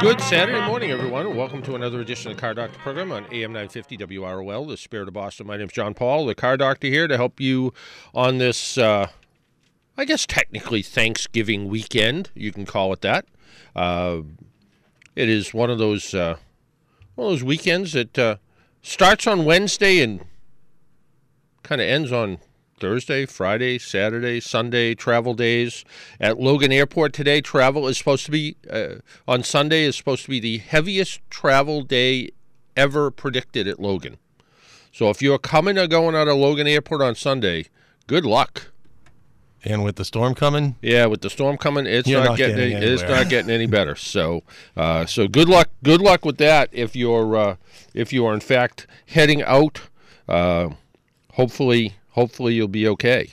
Good Saturday morning, everyone. Welcome to another edition of the Car Doctor program on AM 950 WROL, the Spirit of Boston. My name is John Paul, the Car Doctor here to help you on this, uh, I guess, technically Thanksgiving weekend. You can call it that. Uh, it is one of those uh, one of those weekends that uh, starts on Wednesday and kind of ends on Thursday, Friday, Saturday, Sunday travel days at Logan Airport today. Travel is supposed to be uh, on Sunday is supposed to be the heaviest travel day ever predicted at Logan. So if you're coming or going out of Logan Airport on Sunday, good luck. And with the storm coming, yeah, with the storm coming, it's not, not getting, getting any, it's not getting any better. So, uh, so good luck, good luck with that. If you're uh, if you are in fact heading out, uh, hopefully, hopefully you'll be okay.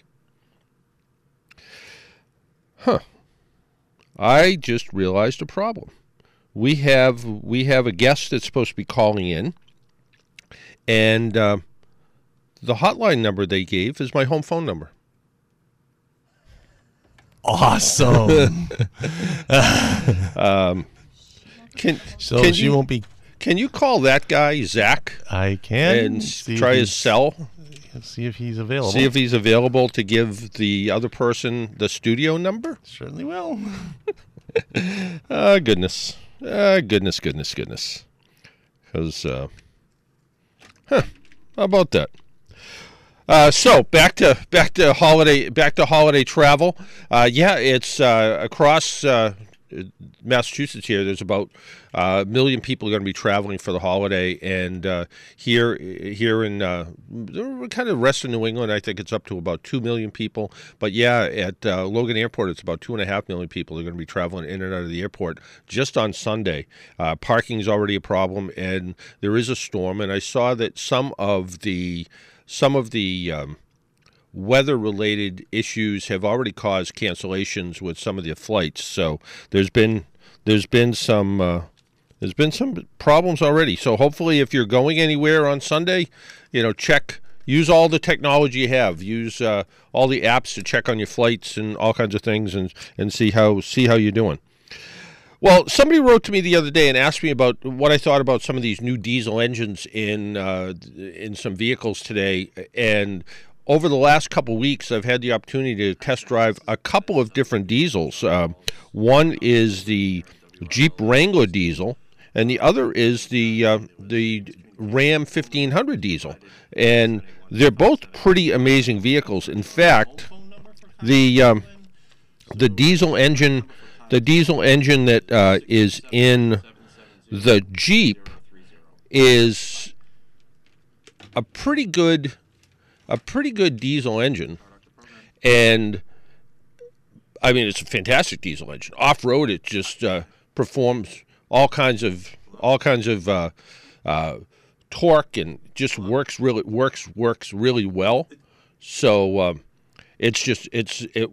Huh? I just realized a problem. We have we have a guest that's supposed to be calling in, and uh, the hotline number they gave is my home phone number. awesome. Can so can she you, won't be. Can you call that guy Zach I can and try his cell? See if he's available. See if he's available to give the other person the studio number? certainly will. Ah, goodness. Ah, goodness, goodness, goodness. Because, uh, huh, how about that? Uh, so back to back to holiday back to holiday travel. Uh, yeah, it's uh, across uh, Massachusetts. Here, there's about uh, a million people going to be traveling for the holiday, and uh, here here in uh, kind of rest of New England, I think it's up to about two million people. But yeah, at uh, Logan Airport, it's about two and a half million people are going to be traveling in and out of the airport just on Sunday. Uh, Parking is already a problem, and there is a storm. And I saw that some of the some of the um, weather-related issues have already caused cancellations with some of the flights. So there's been there's been some uh, there's been some problems already. So hopefully, if you're going anywhere on Sunday, you know, check use all the technology you have. Use uh, all the apps to check on your flights and all kinds of things, and and see how see how you're doing. Well, somebody wrote to me the other day and asked me about what I thought about some of these new diesel engines in uh, in some vehicles today. And over the last couple weeks, I've had the opportunity to test drive a couple of different diesels. Uh, one is the Jeep Wrangler diesel, and the other is the uh, the Ram 1500 diesel. And they're both pretty amazing vehicles. In fact, the um, the diesel engine the diesel engine that uh, is in the Jeep is a pretty good a pretty good diesel engine and I mean it's a fantastic diesel engine off road it just uh, performs all kinds of all kinds of uh, uh, torque and just works really works works really well so um, it's just it's it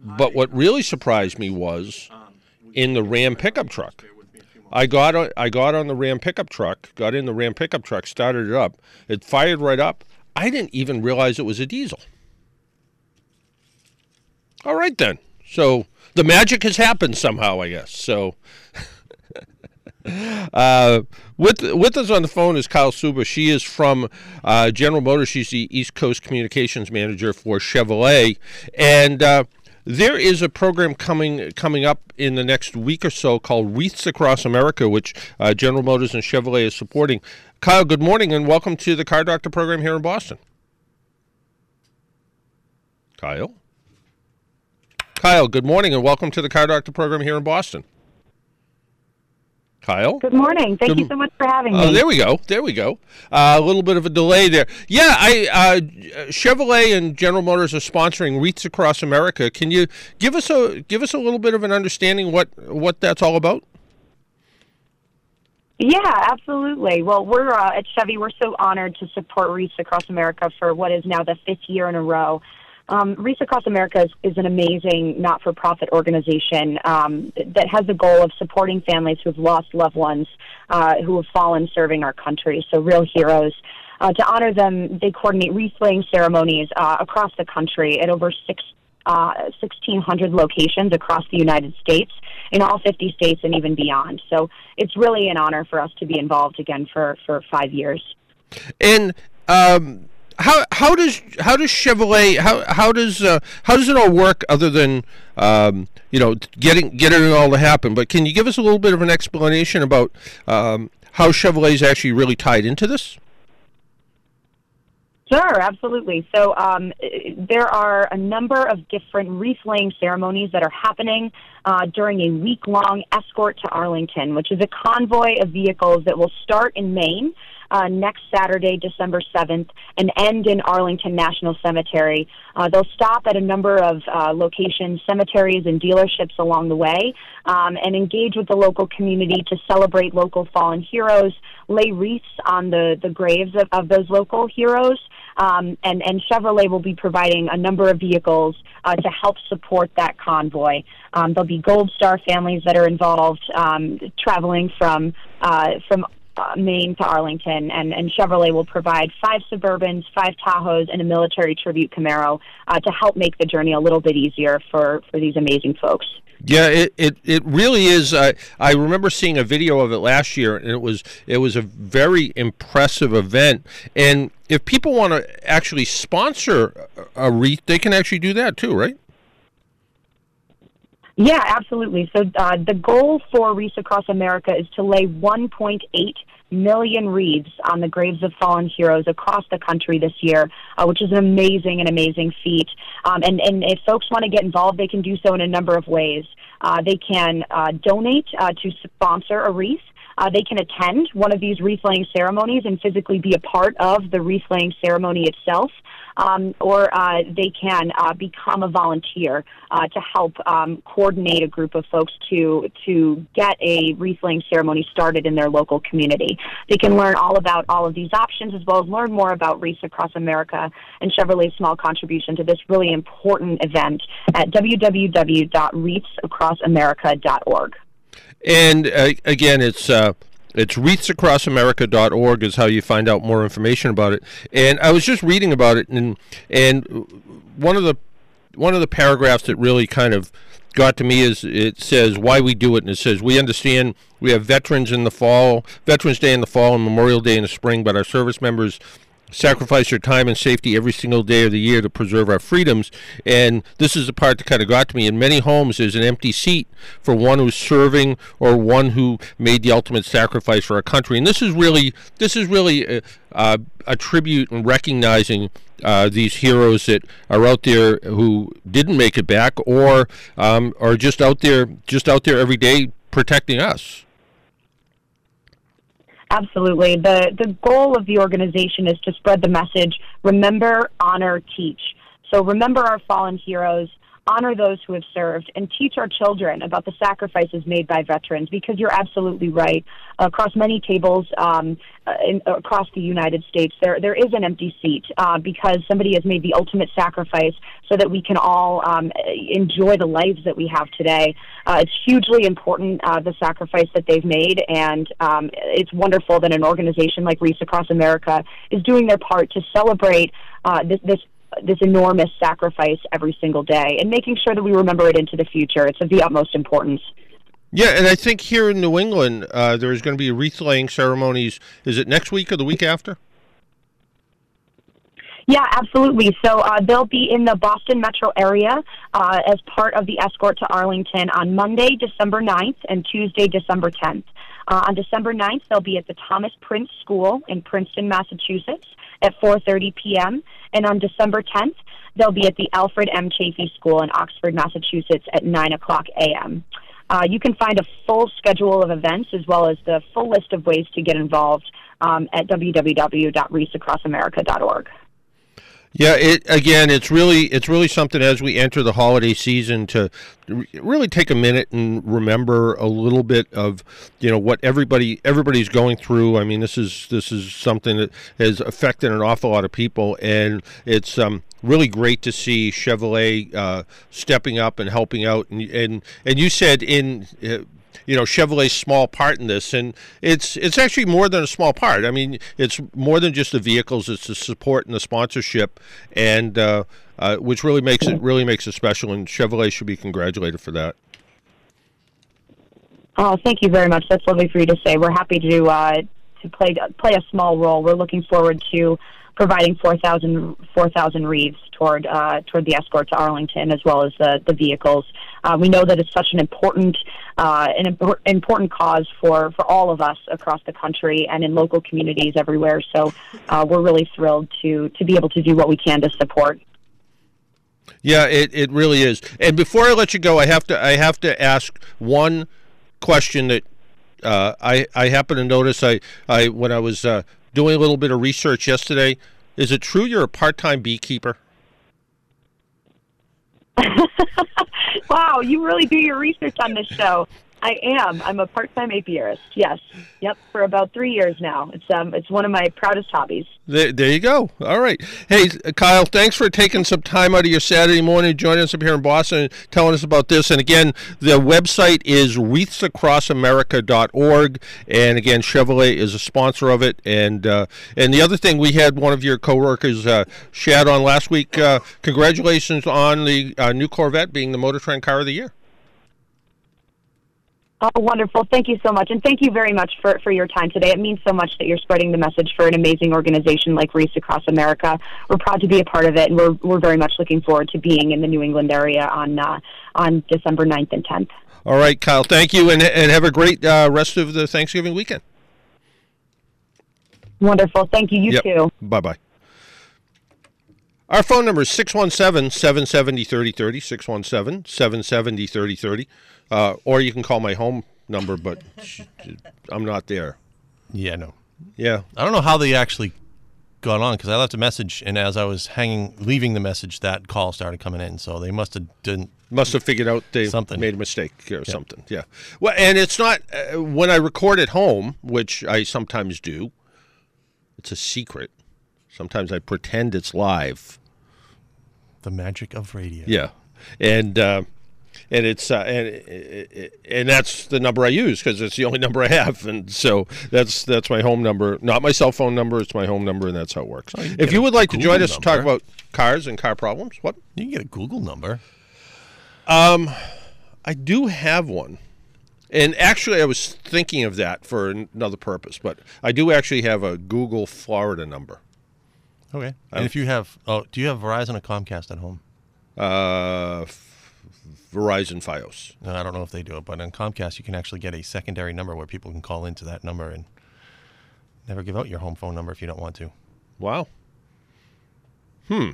but what really surprised me was in the Ram pickup truck. I got on, I got on the Ram pickup truck, got in the Ram pickup truck, started it up. It fired right up. I didn't even realize it was a diesel. All right then. So the magic has happened somehow, I guess. So Uh, with with us on the phone is Kyle Suba. She is from uh, General Motors. She's the East Coast Communications Manager for Chevrolet, and uh, there is a program coming coming up in the next week or so called Wreaths Across America, which uh, General Motors and Chevrolet is supporting. Kyle, good morning, and welcome to the Car Doctor program here in Boston. Kyle. Kyle, good morning, and welcome to the Car Doctor program here in Boston. Kyle. Good morning. Thank Good- you so much for having me. Oh, me. there we go. There we go. Uh, a little bit of a delay there. Yeah, I uh, Chevrolet and General Motors are sponsoring Wreaths Across America. Can you give us a give us a little bit of an understanding what what that's all about? Yeah, absolutely. Well, we're uh, at Chevy. We're so honored to support Wreaths Across America for what is now the fifth year in a row. Um, Across America is, is an amazing not-for-profit organization um, that has the goal of supporting families who have lost loved ones uh, who have fallen serving our country. So, real heroes. Uh, to honor them, they coordinate wreath laying ceremonies uh, across the country at over six uh, 1,600 locations across the United States, in all 50 states, and even beyond. So it's really an honor for us to be involved again for, for five years. And um, how how does how does Chevrolet how how does uh, how does it all work other than um, you know getting getting it all to happen? But can you give us a little bit of an explanation about um, how Chevrolet is actually really tied into this? Sure, absolutely. So um, there are a number of different wreath laying ceremonies that are happening uh, during a week long escort to Arlington, which is a convoy of vehicles that will start in Maine. Uh, next Saturday, December 7th, and end in Arlington National Cemetery. Uh, they'll stop at a number of uh, locations, cemeteries, and dealerships along the way, um, and engage with the local community to celebrate local fallen heroes, lay wreaths on the, the graves of, of those local heroes, um, and, and Chevrolet will be providing a number of vehicles uh, to help support that convoy. Um, there'll be Gold Star families that are involved, um, traveling from uh, from uh, Maine to Arlington, and, and Chevrolet will provide five Suburbans, five Tahoes, and a military tribute Camaro uh, to help make the journey a little bit easier for, for these amazing folks. Yeah, it, it, it really is. I I remember seeing a video of it last year, and it was it was a very impressive event. And if people want to actually sponsor a a wreath, they can actually do that too, right? Yeah, absolutely. So uh, the goal for Wreaths Across America is to lay 1.8 million wreaths on the graves of fallen heroes across the country this year, uh, which is an amazing and amazing feat. Um, and, and if folks want to get involved, they can do so in a number of ways. Uh, they can uh, donate uh, to sponsor a wreath. Uh, they can attend one of these wreath laying ceremonies and physically be a part of the wreath laying ceremony itself. Um, or uh, they can uh, become a volunteer uh, to help um, coordinate a group of folks to to get a laying ceremony started in their local community. They can learn all about all of these options as well as learn more about Wreaths Across America and Chevrolet's small contribution to this really important event at www.wreathsacrossamerica.org. And uh, again, it's uh, it's wreathsacrossamerica.org is how you find out more information about it. And I was just reading about it, and and one of the one of the paragraphs that really kind of got to me is it says why we do it, and it says we understand we have veterans in the fall, Veterans Day in the fall, and Memorial Day in the spring, but our service members sacrifice their time and safety every single day of the year to preserve our freedoms. And this is the part that kind of got to me. In many homes, there's an empty seat for one who's serving or one who made the ultimate sacrifice for our country. And this is really, this is really a, a, a tribute and recognizing uh, these heroes that are out there who didn't make it back or um, are just out there, just out there every day protecting us. Absolutely. The the goal of the organization is to spread the message remember, honor, teach. So remember our fallen heroes, honor those who have served, and teach our children about the sacrifices made by veterans. Because you're absolutely right. Across many tables um, uh, in, across the United States, there there is an empty seat uh, because somebody has made the ultimate sacrifice so that we can all um, enjoy the lives that we have today. Uh, it's hugely important uh, the sacrifice that they've made, and um, it's wonderful that an organization like Wreaths Across America is doing their part to celebrate uh, this. this this enormous sacrifice every single day and making sure that we remember it into the future. It's of the utmost importance. Yeah, and I think here in New England, uh, there's going to be wreath laying ceremonies. Is it next week or the week after? Yeah, absolutely. So uh, they'll be in the Boston metro area uh, as part of the escort to Arlington on Monday, December 9th, and Tuesday, December 10th. Uh, on December 9th, they'll be at the Thomas Prince School in Princeton, Massachusetts at 4.30 p.m. And on December 10th, they'll be at the Alfred M. Chaffee School in Oxford, Massachusetts at 9 o'clock a.m. Uh, you can find a full schedule of events as well as the full list of ways to get involved um, at www.wreathsacrossamerica.org. Yeah, it again, it's really it's really something as we enter the holiday season to re- really take a minute and remember a little bit of you know what everybody everybody's going through. I mean, this is this is something that has affected an awful lot of people, and it's um, really great to see Chevrolet uh, stepping up and helping out. And and and you said in. You know Chevrolet's small part in this, and it's it's actually more than a small part. I mean, it's more than just the vehicles; it's the support and the sponsorship, and uh, uh, which really makes it really makes it special. And Chevrolet should be congratulated for that. Oh, thank you very much. That's lovely for you to say. We're happy to uh, to play play a small role. We're looking forward to providing 4,000 4,000 wreaths toward uh, toward the escort to Arlington, as well as the the vehicles. Uh, we know that it's such an important uh, an impor- important cause for for all of us across the country and in local communities everywhere. So uh, we're really thrilled to to be able to do what we can to support. Yeah, it, it really is. And before I let you go, I have to I have to ask one question that uh, I I happen to notice. I I when I was uh, doing a little bit of research yesterday, is it true you're a part time beekeeper? wow, you really do your research on this show. I am. I'm a part-time apiarist. Yes. Yep. For about three years now. It's um. It's one of my proudest hobbies. There, there you go. All right. Hey, Kyle, thanks for taking some time out of your Saturday morning joining us up here in Boston and telling us about this. And again, the website is wreathsacrossamerica.org. And again, Chevrolet is a sponsor of it. And uh, and the other thing, we had one of your coworkers, uh, Shad, on last week. Uh, congratulations on the uh, new Corvette being the Motor Trend Car of the Year. Oh, wonderful. Thank you so much. And thank you very much for, for your time today. It means so much that you're spreading the message for an amazing organization like Wreaths Across America. We're proud to be a part of it, and we're, we're very much looking forward to being in the New England area on, uh, on December 9th and 10th. All right, Kyle, thank you, and, and have a great uh, rest of the Thanksgiving weekend. Wonderful. Thank you. You Yep. too. Bye bye. Our phone number is 617 770 3030, 617 770 3030. Uh, Or you can call my home number, but I'm not there. Yeah, no. Yeah. I don't know how they actually got on because I left a message, and as I was hanging, leaving the message, that call started coming in. So they must have didn't. Must have figured out they Something. made a mistake or something. Yeah. Well, and it's not uh, when I record at home, which I sometimes do. It's a secret. Sometimes I pretend it's live. The magic of radio. Yeah, and uh, and it's uh, and and that's the number I use because it's the only number I have, and so that's that's my home number, not my cell phone number. It's my home number, and that's how it works. you if you would like to join Google us to talk about cars and car problems, what You can get a Google number. Um, I do have one. And actually, I was thinking of that for another purpose, but I do actually have a Google Florida number. Okay. And if you have, oh, do you have Verizon or Comcast at home? Uh, Verizon FiOS. No, I don't know if they do it, but on Comcast, you can actually get a secondary number where people can call into that number and never give out your home phone number if you don't want to. Wow. Hmm.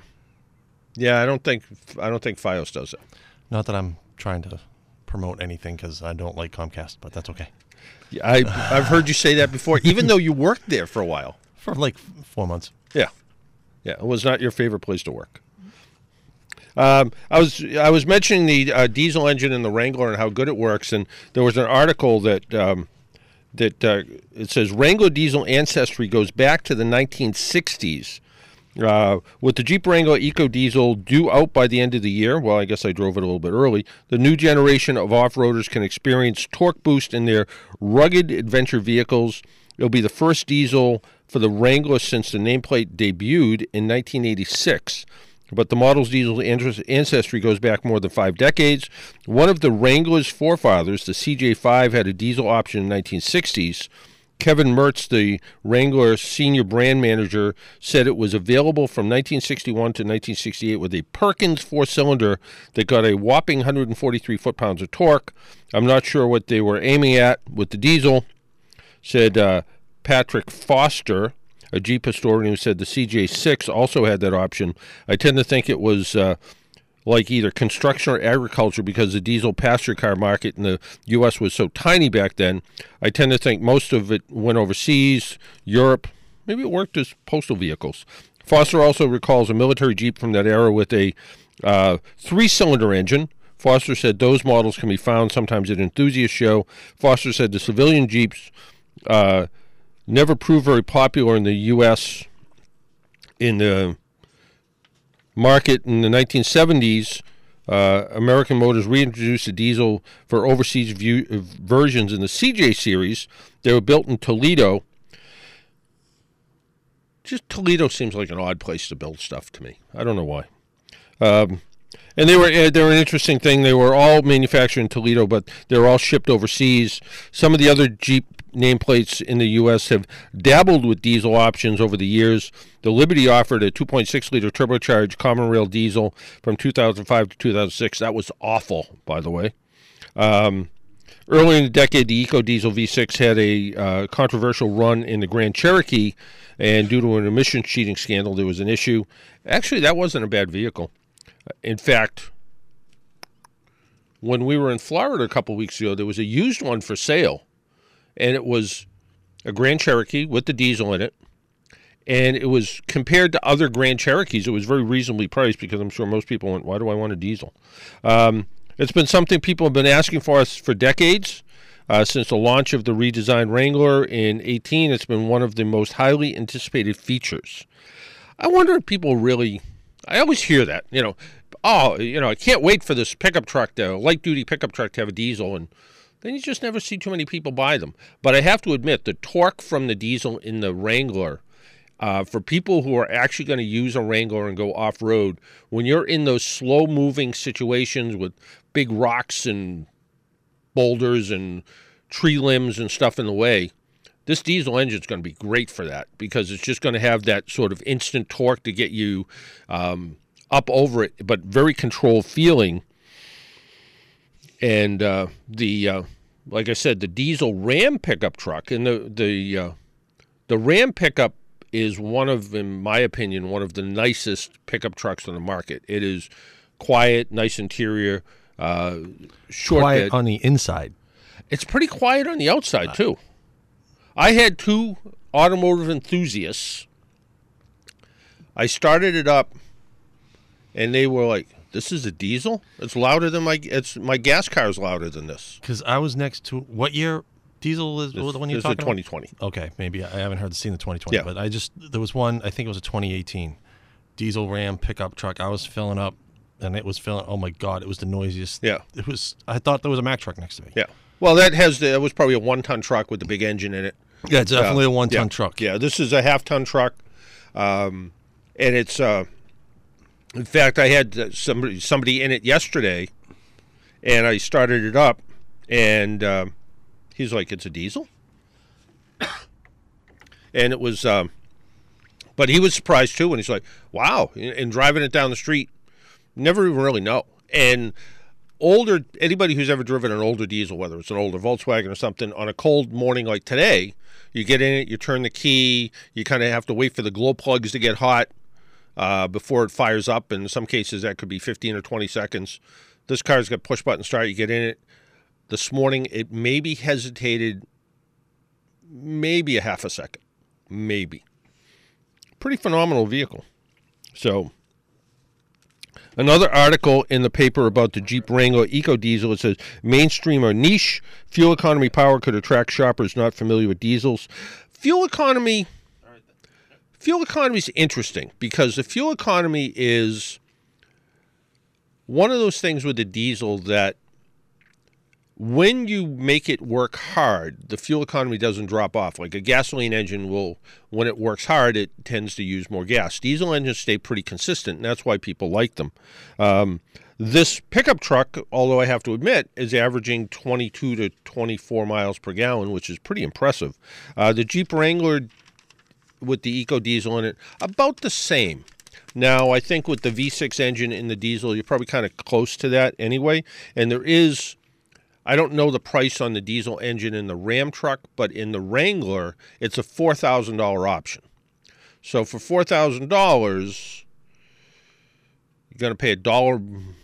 Yeah, I don't think I don't think FiOS does it. Not that I'm trying to promote anything because I don't like Comcast, but that's okay. Yeah, I I've heard you say that before, even though you worked there for a while. For like four months. Yeah, yeah. It was not your favorite place to work. Um, I was I was mentioning the uh, diesel engine in the Wrangler and how good it works, and there was an article that um, that uh, it says Wrangler diesel ancestry goes back to the 1960s. Uh, with the Jeep Wrangler Eco Diesel due out by the end of the year, well, I guess I drove it a little bit early. The new generation of off-roaders can experience torque boost in their rugged adventure vehicles. It'll be the first diesel for the Wrangler since the nameplate debuted in 1986. But the model's diesel ancestry goes back more than five decades. One of the Wrangler's forefathers, the CJ5, had a diesel option in the 1960s. Kevin Mertz, the Wrangler senior brand manager, said it was available from 1961 to 1968 with a Perkins four cylinder that got a whopping 143 foot pounds of torque. I'm not sure what they were aiming at with the diesel, said uh, Patrick Foster, a Jeep historian who said the CJ6 also had that option. I tend to think it was uh, like either construction or agriculture because the diesel passenger car market in the U.S. was so tiny back then. I tend to think most of it went overseas, Europe. Maybe it worked as postal vehicles. Foster also recalls a military Jeep from that era with a uh, three cylinder engine. Foster said those models can be found sometimes at enthusiast show. Foster said the civilian Jeeps uh, never proved very popular in the U.S. in the market in the 1970s. Uh, American Motors reintroduced the diesel for overseas view, uh, versions in the CJ series. They were built in Toledo. Just Toledo seems like an odd place to build stuff to me. I don't know why. Um, and they were uh, they were an interesting thing. They were all manufactured in Toledo, but they were all shipped overseas. Some of the other Jeep nameplates in the U.S. have dabbled with diesel options over the years. The Liberty offered a 2.6 liter turbocharged common rail diesel from 2005 to 2006. That was awful, by the way. Um, earlier in the decade, the EcoDiesel V6 had a uh, controversial run in the Grand Cherokee, and due to an emission cheating scandal, there was an issue. Actually, that wasn't a bad vehicle. In fact, when we were in Florida a couple weeks ago, there was a used one for sale, and it was a Grand Cherokee with the diesel in it. And it was compared to other Grand Cherokees, it was very reasonably priced because I'm sure most people went, Why do I want a diesel? Um, it's been something people have been asking for us for decades. Uh, since the launch of the redesigned Wrangler in 18, it's been one of the most highly anticipated features. I wonder if people really I always hear that, you know, oh, you know, I can't wait for this pickup truck, to light duty pickup truck to have a diesel, and then you just never see too many people buy them. But I have to admit, the torque from the diesel in the Wrangler, uh, for people who are actually going to use a Wrangler and go off road, when you're in those slow moving situations with big rocks and boulders and tree limbs and stuff in the way, this diesel engine is going to be great for that because it's just going to have that sort of instant torque to get you um, up over it, but very controlled feeling. And uh, the uh, like I said, the diesel Ram pickup truck and the the uh, the Ram pickup is one of, in my opinion, one of the nicest pickup trucks on the market. It is quiet, nice interior, uh, short Quiet bed. on the inside. It's pretty quiet on the outside too. I had two automotive enthusiasts. I started it up, and they were like, "This is a diesel. It's louder than my it's my gas car's louder than this." Because I was next to what year diesel is This, the one you're talking about? 2020. Okay, maybe I haven't heard seen the 2020, Yeah. but I just there was one. I think it was a 2018 diesel Ram pickup truck. I was filling up, and it was filling. Oh my god, it was the noisiest. Yeah. it was. I thought there was a Mack truck next to me. Yeah. Well, that has the, that was probably a one-ton truck with the big engine in it. yeah, it's definitely Uh, a one-ton yeah. truck. Yeah, this is a half-ton truck, um, and it's. Uh, in fact, I had uh, somebody somebody in it yesterday, and I started it up, and um, he's like, "It's a diesel," and it was. Um, but he was surprised too, when he's like, "Wow!" And driving it down the street, never even really know. And older anybody who's ever driven an older diesel, whether it's an older Volkswagen or something, on a cold morning like today, you get in it, you turn the key, you kind of have to wait for the glow plugs to get hot uh, before it fires up. And in some cases, that could be 15 or 20 seconds. This car's got push button start. You get in it. This morning, it maybe hesitated, maybe a half a second, maybe. Pretty phenomenal vehicle. So. Another article in the paper about the Jeep Wrangler EcoDiesel. It says mainstream or niche fuel economy power could attract shoppers not familiar with diesels. Fuel economy. Fuel economy is interesting because the fuel economy is one of those things with the diesel that when you make it work hard, the fuel economy doesn't drop off. Like a gasoline engine will, when it works hard, it tends to use more gas. Diesel engines stay pretty consistent, and that's why people like them. Um, this pickup truck, although I have to admit, is averaging 22 to 24 miles per gallon, which is pretty impressive. Uh, the Jeep Wrangler with the eco diesel in it, about the same. Now, I think with the V6 engine in the diesel, you're probably kind of close to that anyway. And there is I don't know the price on the diesel engine in the Ram truck, but in the Wrangler, it's a four thousand dollar option. So for four thousand dollars, you're going to pay a dollar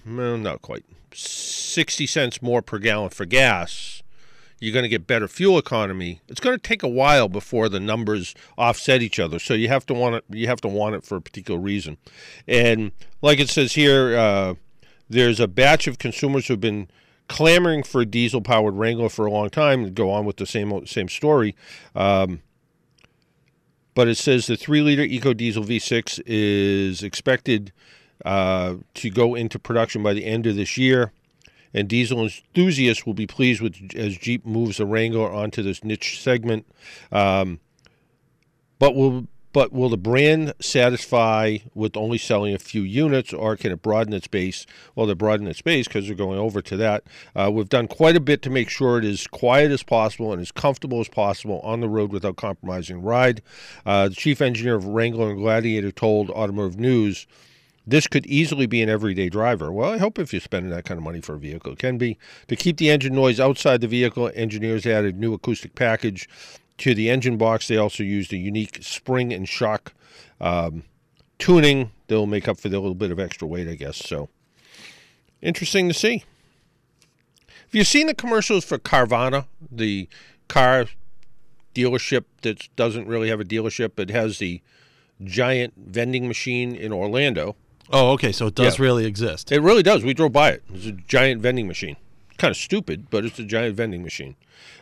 well, not quite, 60 cents more per gallon for gas, you're going to get better fuel economy. It's going to take a while before the numbers offset each other. So you have to want it. You have to want it for a particular reason. And like it says here, uh, there's a batch of consumers who've been clamoring for a diesel-powered Wrangler for a long time. Go on with the same same story. Um, but it says the three-liter EcoDiesel V6 is expected uh, to go into production by the end of this year and diesel enthusiasts will be pleased with as Jeep moves the Wrangler onto this niche segment. Um, but will but will the brand satisfy with only selling a few units, or can it broaden its base? Well, they're broadening its base because they're going over to that. Uh, we've done quite a bit to make sure it is quiet as possible and as comfortable as possible on the road without compromising ride. Uh, the chief engineer of Wrangler and Gladiator told Automotive News this could easily be an everyday driver. Well, I hope if you're spending that kind of money for a vehicle, it can be. To keep the engine noise outside the vehicle, engineers added new acoustic package to the engine box. They also used a unique spring and shock um, tuning. They'll make up for the little bit of extra weight, I guess. So interesting to see. Have you seen the commercials for Carvana, the car dealership that doesn't really have a dealership? It has the giant vending machine in Orlando Oh, okay. So it does Yeah. really exist. It really does. We drove by it. It's a giant vending machine. Kind of stupid, but it's a giant vending machine.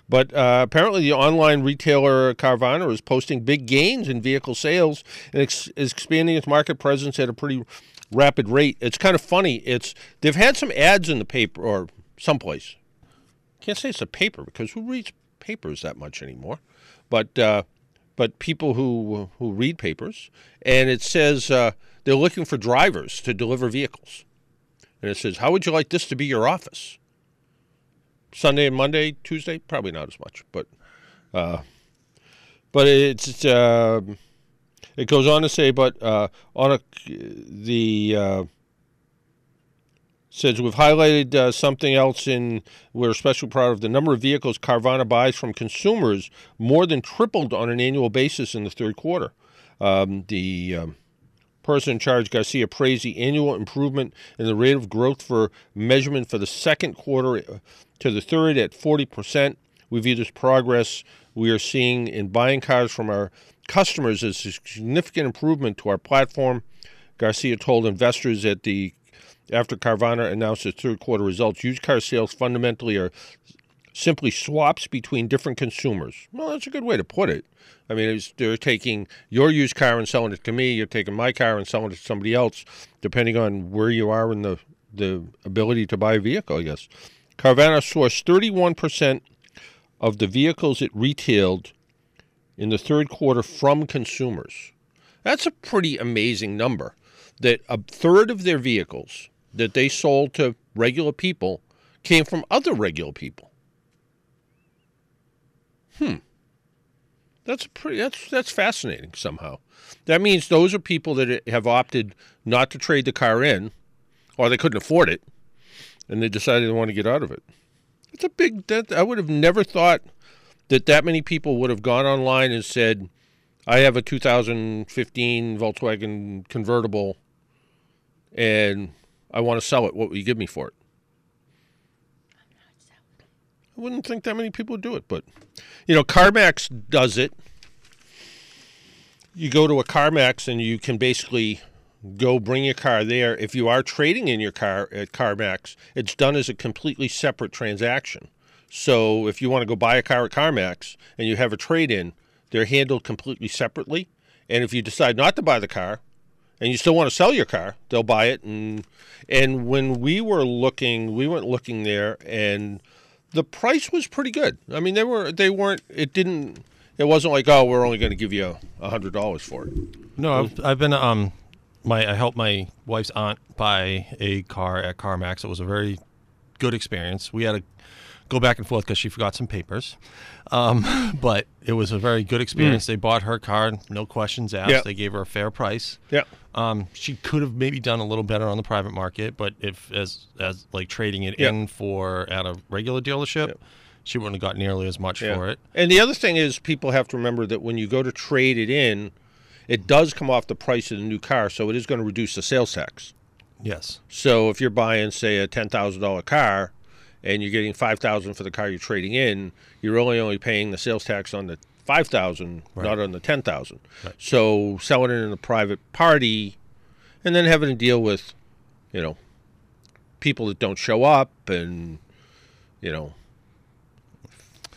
But uh, apparently, the online retailer Carvana is posting big gains in vehicle sales and ex- is expanding its market presence at a pretty rapid rate. It's kind of funny. It's they've had some ads in the paper or someplace. Can't say it's a paper because who reads papers that much anymore? But uh, but people who who read papers, and it says uh, they're looking for drivers to deliver vehicles. And it says, How would you like this to be your office? Sunday and Monday, Tuesday? Probably not as much, but uh, but it's uh, it goes on to say, but uh, on a the uh, says we've highlighted uh, something else in we're especially proud of the number of vehicles Carvana buys from consumers more than tripled on an annual basis in the third quarter. Um, the um, person in charge, Garcia, praised the annual improvement in the rate of growth for measurement for the second quarter to the third at 40%. We view this progress we are seeing in buying cars from our customers as a significant improvement to our platform. Garcia told investors at the after Carvana announced its third quarter results, used car sales fundamentally are simply swaps between different consumers. Well, that's a good way to put it. I mean, they're taking your used car and selling it to me. You're taking my car and selling it to somebody else, depending on where you are in the the ability to buy a vehicle. I guess Carvana sourced 31 percent of the vehicles it retailed in the third quarter from consumers. That's a pretty amazing number. That a third of their vehicles that they sold to regular people came from other regular people. Hmm. That's pretty. That's that's fascinating somehow. That means those are people that have opted not to trade the car in, or they couldn't afford it, and they decided they want to get out of it. It's a big. That I would have never thought that that many people would have gone online and said, "I have a 2015 Volkswagen convertible, and I want to sell it. What will you give me for it?" I wouldn't think that many people would do it, but you know, CarMax does it. You go to a CarMax and you can basically go bring your car there. If you are trading in your car at CarMax, it's done as a completely separate transaction. So if you want to go buy a car at CarMax and you have a trade in, they're handled completely separately. And if you decide not to buy the car and you still want to sell your car, they'll buy it. And and when we were looking, we went looking there, and the price was pretty good. I mean, they were they weren't. It didn't. It wasn't like oh, we're only going to give you a hundred dollars for it. No, I've, I've been um, my I helped my wife's aunt buy a car at CarMax. It was a very good experience. We had to go back and forth because she forgot some papers, um, but it was a very good experience. They bought her car, no questions asked. Yeah. They gave her a fair price. Yeah. Um, she could have maybe done a little better on the private market, but if as as like trading it Yeah. in for at a regular dealership, she wouldn't have got nearly as much Yeah. for it. And the other thing is, people have to remember that when you go to trade it in, it does come off the price of the new car, so it is going to reduce the sales tax. Yes. So if you're buying, say, a ten thousand dollar car, and you're getting five thousand for the car you're trading in, you're only only paying the sales tax on the five thousand, Right. not on the ten thousand. Right. So selling it in a private party, and then having to deal with, you know, people that don't show up, and you know,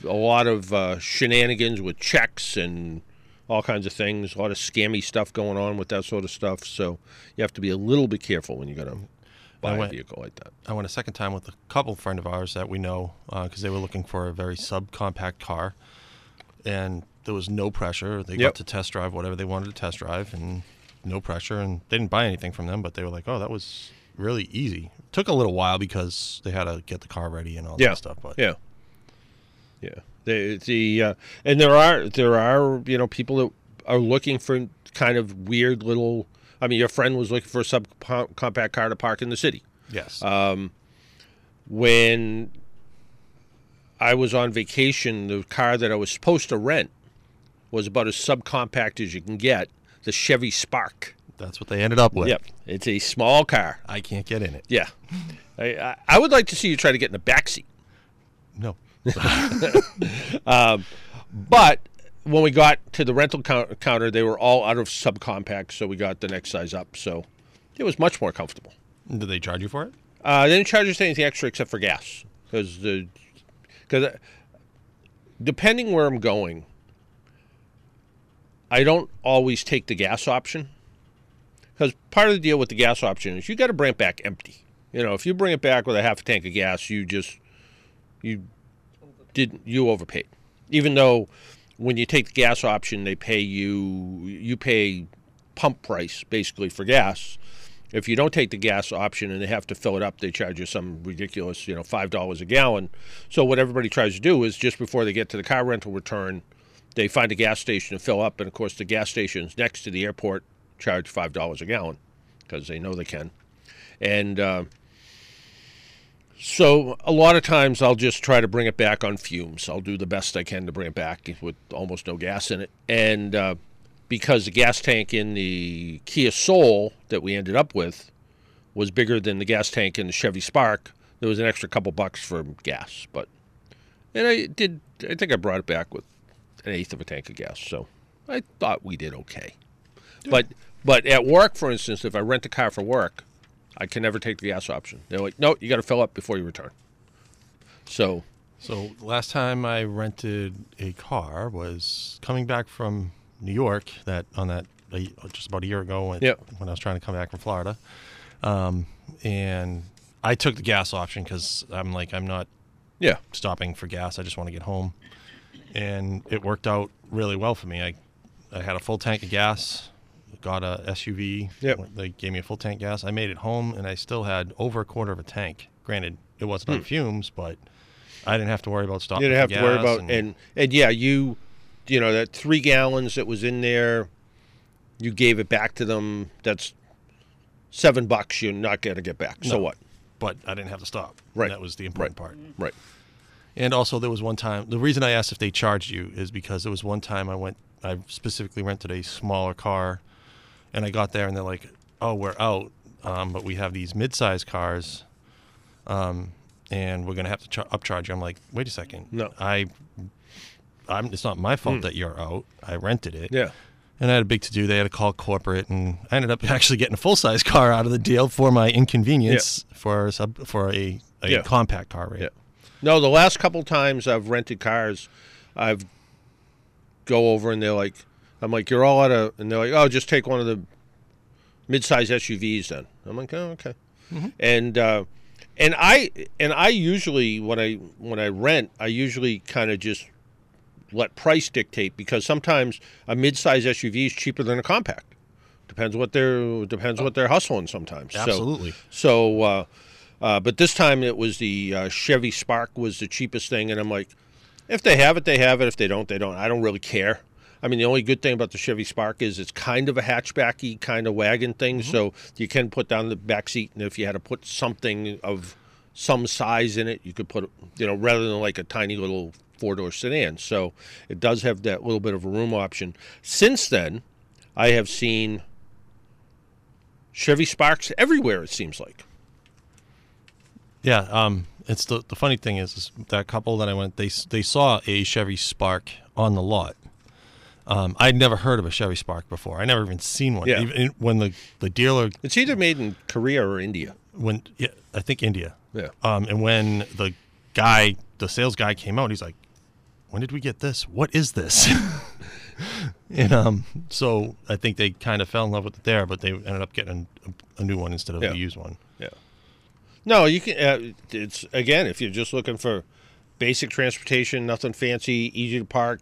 a lot of uh, shenanigans with checks and all kinds of things. A lot of scammy stuff going on with that sort of stuff. So you have to be a little bit careful when you're going to buy a vehicle like that. I went a second time with a couple friend of ours that we know uh, because they were looking for a very subcompact car, and there was no pressure. They Yep. got to test drive whatever they wanted to test drive, and no pressure. And they didn't buy anything from them, but they were like, "Oh, that was really easy." Took a little while because they had to get the car ready and all Yeah. that stuff. But Yeah, yeah. The the uh, and there are there are you know people that are looking for kind of weird little. I mean, your friend was looking for a subcompact car to park in the city. yes, When I was on vacation, the car that I was supposed to rent was about as subcompact as you can get. The Chevy Spark. that's what they ended up with. Yep, it's a small car. I can't get in it. Yeah, I, I, I would like to see you try to get in the back seat. No. But when we got to the rental count- counter, they were all out of subcompact, so we got the next size up. So it was much more comfortable. Did they charge you for it? Uh, they didn't charge us anything extra except for gas, because the because depending where I'm going, I don't always take the gas option. Because part of the deal with the gas option is you got to bring it back empty. You know, if you bring it back with a half a tank of gas, you just you didn't you overpaid. Even though when you take the gas option, they pay you you pay pump price basically for gas. If you don't take the gas option and they have to fill it up, they charge you some ridiculous, you know, five dollars a gallon. So what everybody tries to do is just before they get to the car rental return, they find a gas station to fill up, and of course the gas stations next to the airport charge five dollars a gallon because they know they can. And uh, so a lot of times I'll just try to bring it back on fumes. I'll do the best I can to bring it back with almost no gas in it. And uh, because the gas tank in the Kia Soul that we ended up with was bigger than the gas tank in the Chevy Spark, there was an extra couple bucks for gas. But and I did. I think I brought it back with an eighth of a tank of gas. So I thought we did okay. But but at work, for instance, if I rent a car for work, I can never take the gas option. They're like, no, you got to fill up before you return. So So last time I rented a car was coming back from New York. That on that just about a year ago when, Yep. when I was trying to come back from Florida, um, and I took the gas option because I'm like I'm not yeah, stopping for gas. I just want to get home, and it worked out really well for me. I I had a full tank of gas, got a SUV. Yep. They gave me a full tank gas. I made it home, and I still had over a quarter of a tank. Granted, it wasn't on fumes, but I didn't have to worry about stopping. Hmm. you didn't have to worry about and and yeah, you you know that three gallons that was in there, you gave it back to them. That's seven bucks. You're not going to get back. So what? but I didn't have to stop. Right. That was the important Right. part. Right. And also, there was one time. The reason I asked if they charged you is because there was one time I went. I specifically rented a smaller car, and I got there and they're like, "Oh, we're out, um, but we have these mid-sized cars, um, and we're gonna have to char- upcharge you." I'm like, "Wait a second. No. I, I'm. It's not my fault that you're out. I rented it. Yeah. And I had a big to do. They had to call corporate, and I ended up actually getting a full size car out of the deal for my inconvenience for a sub for a, a Yeah. compact car rate. Yeah. No, the last couple times I've rented cars, I've go over and they're like, I'm like, you're all out of, and they're like, oh, just take one of the mid-size SUVs then. I'm like, oh, okay. And uh, and I and I usually when I when I rent, I usually kind of just let price dictate because sometimes a mid-size SUV is cheaper than a compact. Depends what they're depends what they're hustling sometimes. So- Absolutely. so, uh, uh, but this time it was the uh, Chevy Spark was the cheapest thing, and I'm like, if they have it, they have it. If they don't, they don't. I don't really care. I mean, the only good thing about the Chevy Spark is it's kind of a hatchbacky kind of wagon thing, so you can put down the back seat, and if you had to put something of some size in it, you could put, you know, rather than like a tiny little four door sedan. So it does have that little bit of a room option. Since then, I have seen Chevy Sparks everywhere. It seems like. Yeah, um, it's the the funny thing is, is that couple that I went they they saw a Chevy Spark on the lot. Um, I'd never heard of a Chevy Spark before. I never even seen one. Yeah. Even when the the dealer It's either made in Korea or India. when yeah, I think India. Yeah. Um, and when the guy, the sales guy came out, he's like, "When did we get this? What is this?" and um, so I think they kind of fell in love with it there, but they ended up getting a, a new one instead of Yeah. a used one. Yeah. No, you can. Uh, it's again, if you're just looking for basic transportation, nothing fancy, easy to park.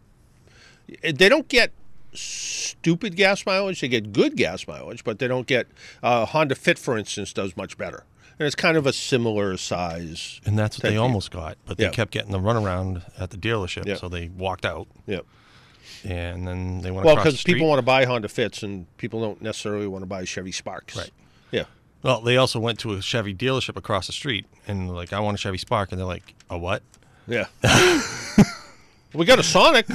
Eh, They don't get stupid gas mileage. They get good gas mileage, but they don't get. Uh, Honda Fit, for instance, does much better, and it's kind of a similar size. And that's what they almost got, but they Yeah. kept getting the runaround at the dealership, Yeah. so they walked out, Yeah. and then they went Well, because people want to buy Honda Fits, and people don't necessarily want to buy Chevy Sparks. Right. Yeah. Well, they also went to a Chevy dealership across the street, and like, I want a Chevy Spark, and they're like, a what? Yeah. we got a Sonic.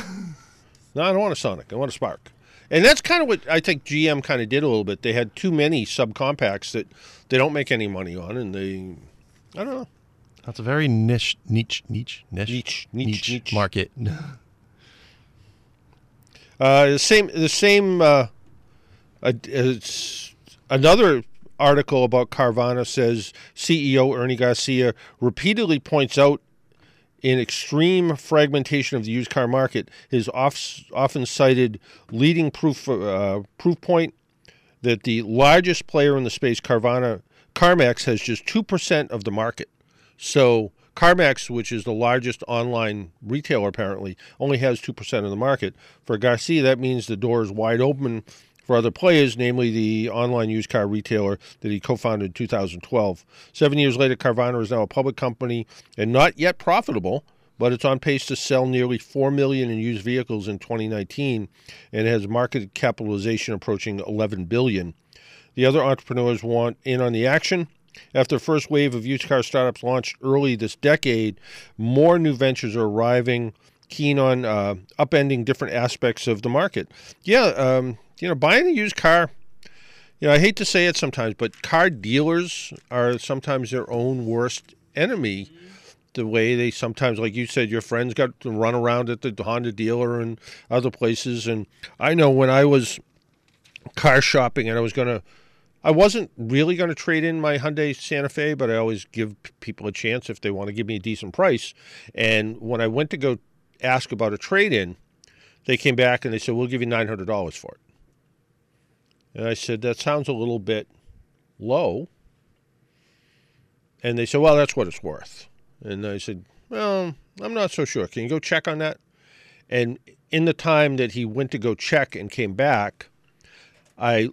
No, I don't want a Sonic. I want a Spark. And that's kind of what I think GM kind of did a little bit. They had too many subcompacts that they don't make any money on, and they, I don't know. That's a very niche, niche, niche, niche, Niche, niche, niche. market. Uh, the same, the same. Uh, uh, it's another article about Carvana says CEO Ernie Garcia repeatedly points out in extreme fragmentation of the used car market, is off, often cited leading proof uh, proof point that the largest player in the space, Carvana, CarMax, has just two percent of the market. So CarMax, which is the largest online retailer apparently, only has 2% of the market. For Garcia, that means the door is wide open for other players, namely the online used car retailer that he co-founded in 2012. Seven years later, Carvana is now a public company and not yet profitable, but it's on pace to sell nearly 4 million in used vehicles in 2019 and has market capitalization approaching 11 billion. The other entrepreneurs want in on the action. After the first wave of used car startups launched early this decade, more new ventures are arriving, keen on uh, upending different aspects of the market. Yeah, um, you know, buying a used car, you know, I hate to say it sometimes, but car dealers are sometimes their own worst enemy. The way they sometimes, like you said, your friends got to run around at the Honda dealer and other places. And I know when I was car shopping and I was going to I wasn't really going to trade in my Hyundai Santa Fe, but I always give people a chance if they want to give me a decent price. And when I went to go ask about a trade in, they came back and they said, We'll give you $900 for it. And I said, That sounds a little bit low. And they said, Well, that's what it's worth. And I said, Well, I'm not so sure. Can you go check on that? And in the time that he went to go check and came back, I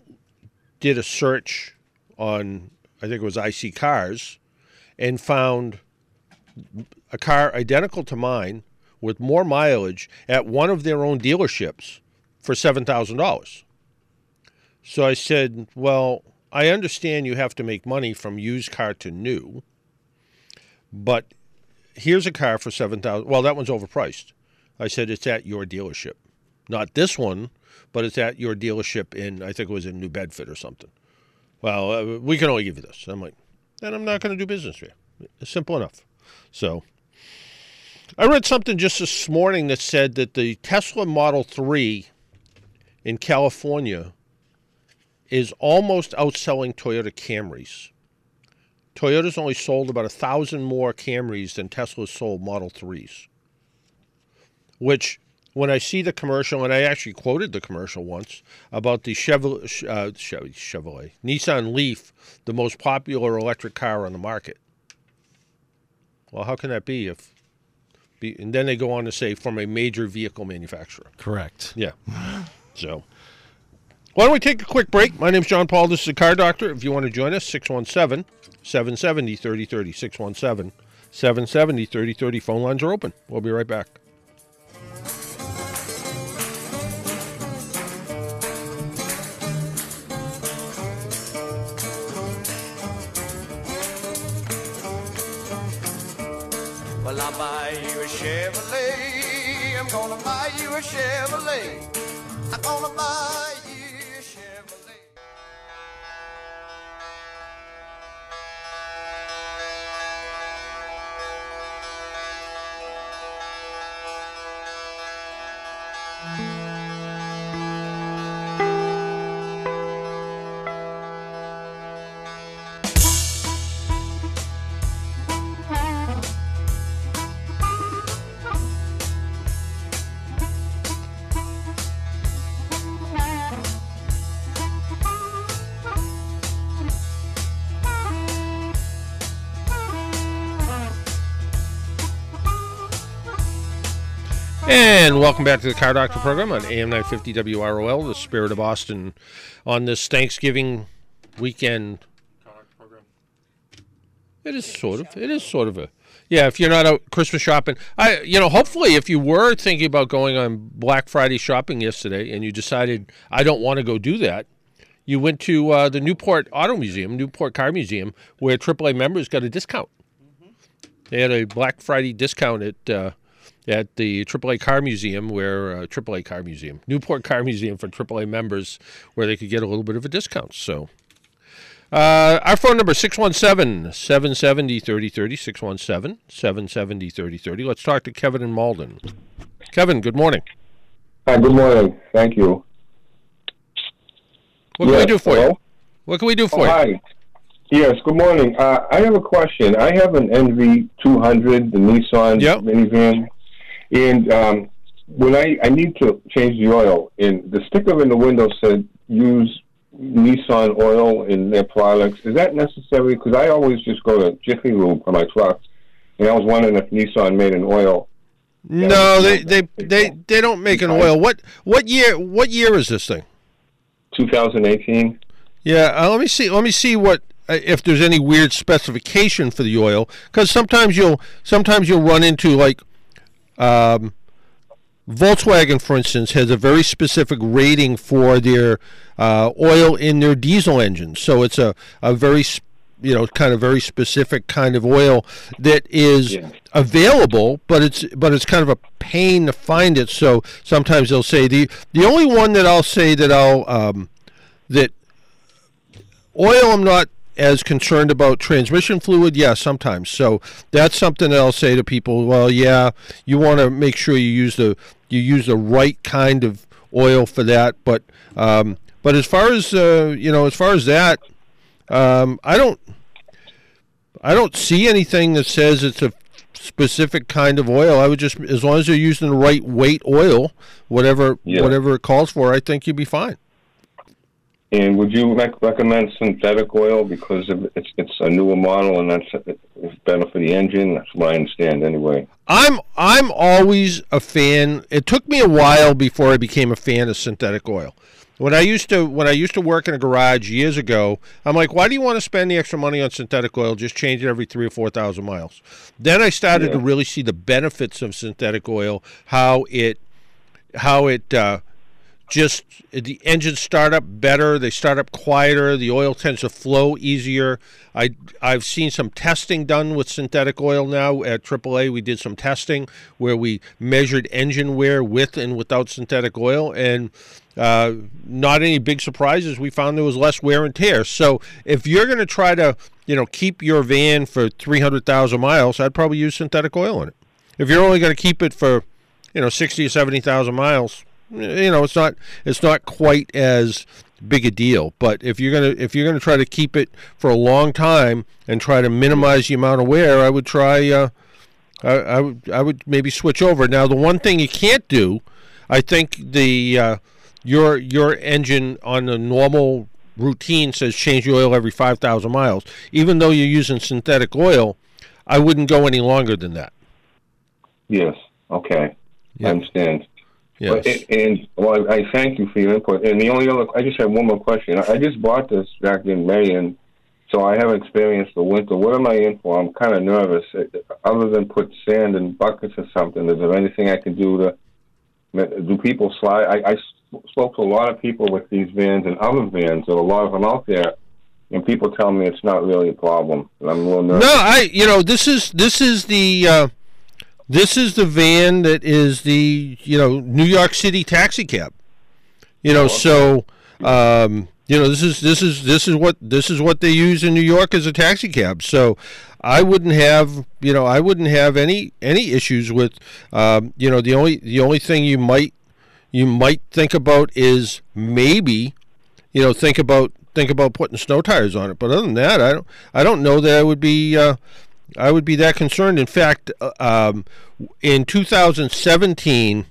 did a search on I think it was iSeeCars and found a car identical to mine with more mileage at one of their own dealerships for $7,000. So I said, "Well, I understand you have to make money from used car to new, but here's a car for 7,000. Well, that one's overpriced." I said, "It's at your dealership. Not this one, but it's at your dealership in, I think it was in New Bedford or something. Well, uh, we can only give you this. I'm like, then I'm not going to do business with you. It's simple enough. So I read something just this morning that said that the Tesla Model 3 in California is almost outselling Toyota Camrys. Toyota's only sold about a thousand more Camrys than Tesla's sold Model 3s. Which when I see the commercial, and I actually quoted the commercial once about the Chevrolet, uh, Chevrolet, Nissan Leaf, the most popular electric car on the market. Well, how can that be if? Be, and then they go on to say from a major vehicle manufacturer. Correct. Yeah. So, why don't we take a quick break? My name's John Paul. This is the Car Doctor. If you want to join us, 617 770 3030. 617 770 3030. Phone lines are open. We'll be right back. Well, I'll buy you a Chevrolet. I'm gonna buy you a Chevrolet. I'm gonna buy welcome back to the Car Doctor program on AM 950 WROL, the spirit of Boston, on this Thanksgiving weekend. It is sort of. It is sort of a. Yeah, if you're not out Christmas shopping, I you know, hopefully if you were thinking about going on Black Friday shopping yesterday and you decided I don't want to go do that, you went to uh, the Newport Auto Museum, Newport Car Museum, where AAA members got a discount. They had a Black Friday discount at uh, at the AAA Car Museum, where uh, AAA Car Museum, Newport Car Museum for AAA members, where they could get a little bit of a discount. So. Uh, our phone number 617 770 3030. 617 770 3030. Let's talk to Kevin in Malden. Kevin, good morning. Hi, good morning. Thank you. What can we do for you? What can we do for Oh, you? hi. Yes, good morning. Uh, I have a question. I have an NV200, the Nissan Yep. minivan, and um, when I, I need to change the oil, and the sticker in the window said use Nissan oil in their products. Is that necessary? Because I always just go to Jiffy Lube for my truck, and I was wondering if Nissan made an oil. No, they, they, they, they don't make an oil. What what year what year is this thing? 2018. Yeah, uh, let me see. Let me see what uh, if there's any weird specification for the oil because sometimes you'll sometimes you'll run into like um, Volkswagen, for instance, has a very specific rating for their uh, oil in their diesel engines. So it's a a very you know kind of very specific kind of oil that is Yeah. available, but it's but it's kind of a pain to find it. So sometimes they'll say the the only one that I'll say that I'll um, that oil I'm not as concerned about transmission fluid? Yeah sometimes. So that's something that I'll say to people well yeah you want to make sure you use the you use the right kind of oil for that but um, but as far as uh, you know as far as that um, I don't I don't see anything that says it's a specific kind of oil. I would just as long as you're using the right weight oil whatever Yeah. whatever it calls for I think you'd be fine And would you rec- recommend synthetic oil because of it's it's a newer model and that's it's better for the engine? That's what I understand anyway. I'm I'm always a fan. It took me a while before I became a fan of synthetic oil. When I used to when I used to work in a garage years ago, I'm like, why do you want to spend the extra money on synthetic oil? Just change it every three or four thousand miles. Then I started to really see the benefits of synthetic oil, how it how it uh, just the engines start up better they start up quieter the oil tends to flow easier. I i've seen some testing done with synthetic oil now at aaa we did some testing where we measured engine wear with and without synthetic oil and uh, not any big surprises. We found there was less wear and tear. So if you're going to try to you know keep your van for 300000 miles i'd probably use synthetic oil in it. If you're only going to keep it for you know 60 or 70,000 miles you know it's not it's not quite as big a deal but if you're going to if you're going to try to keep it for a long time and try to minimize the amount of wear I would try uh I, I would I would maybe switch over now the one thing you can't do I think the uh, your your engine on the normal routine says change the oil every 5,000 miles even though you're using synthetic oil I wouldn't go any longer than that Yes. Okay. Yeah. I understand. Yes and, and well, I, I thank you for your input. And the only other, I just have one more question. I, I just bought this back in May, and so I haven't experienced the winter. What am I in for? I'm kind of nervous. Uh, Other than put sand in buckets or something, is there anything I can do to? Do people slide? I, I spoke to a lot of people with these vans and other vans. and a lot of them out there, and people tell me it's not really a problem. And I'm a little nervous. No, I you know this is this is the uh, this is the van that is the you know New York City taxi cab. You know, so um, you know this is this is this is what this is what they use in New York as a taxi cab. So I wouldn't have you know I wouldn't have any any issues with um, you know the only the only thing you might you might think about is maybe you know think about think about putting snow tires on it but other than that i don't i don't know that i would be uh, i would be that concerned in fact uh, um, in 2017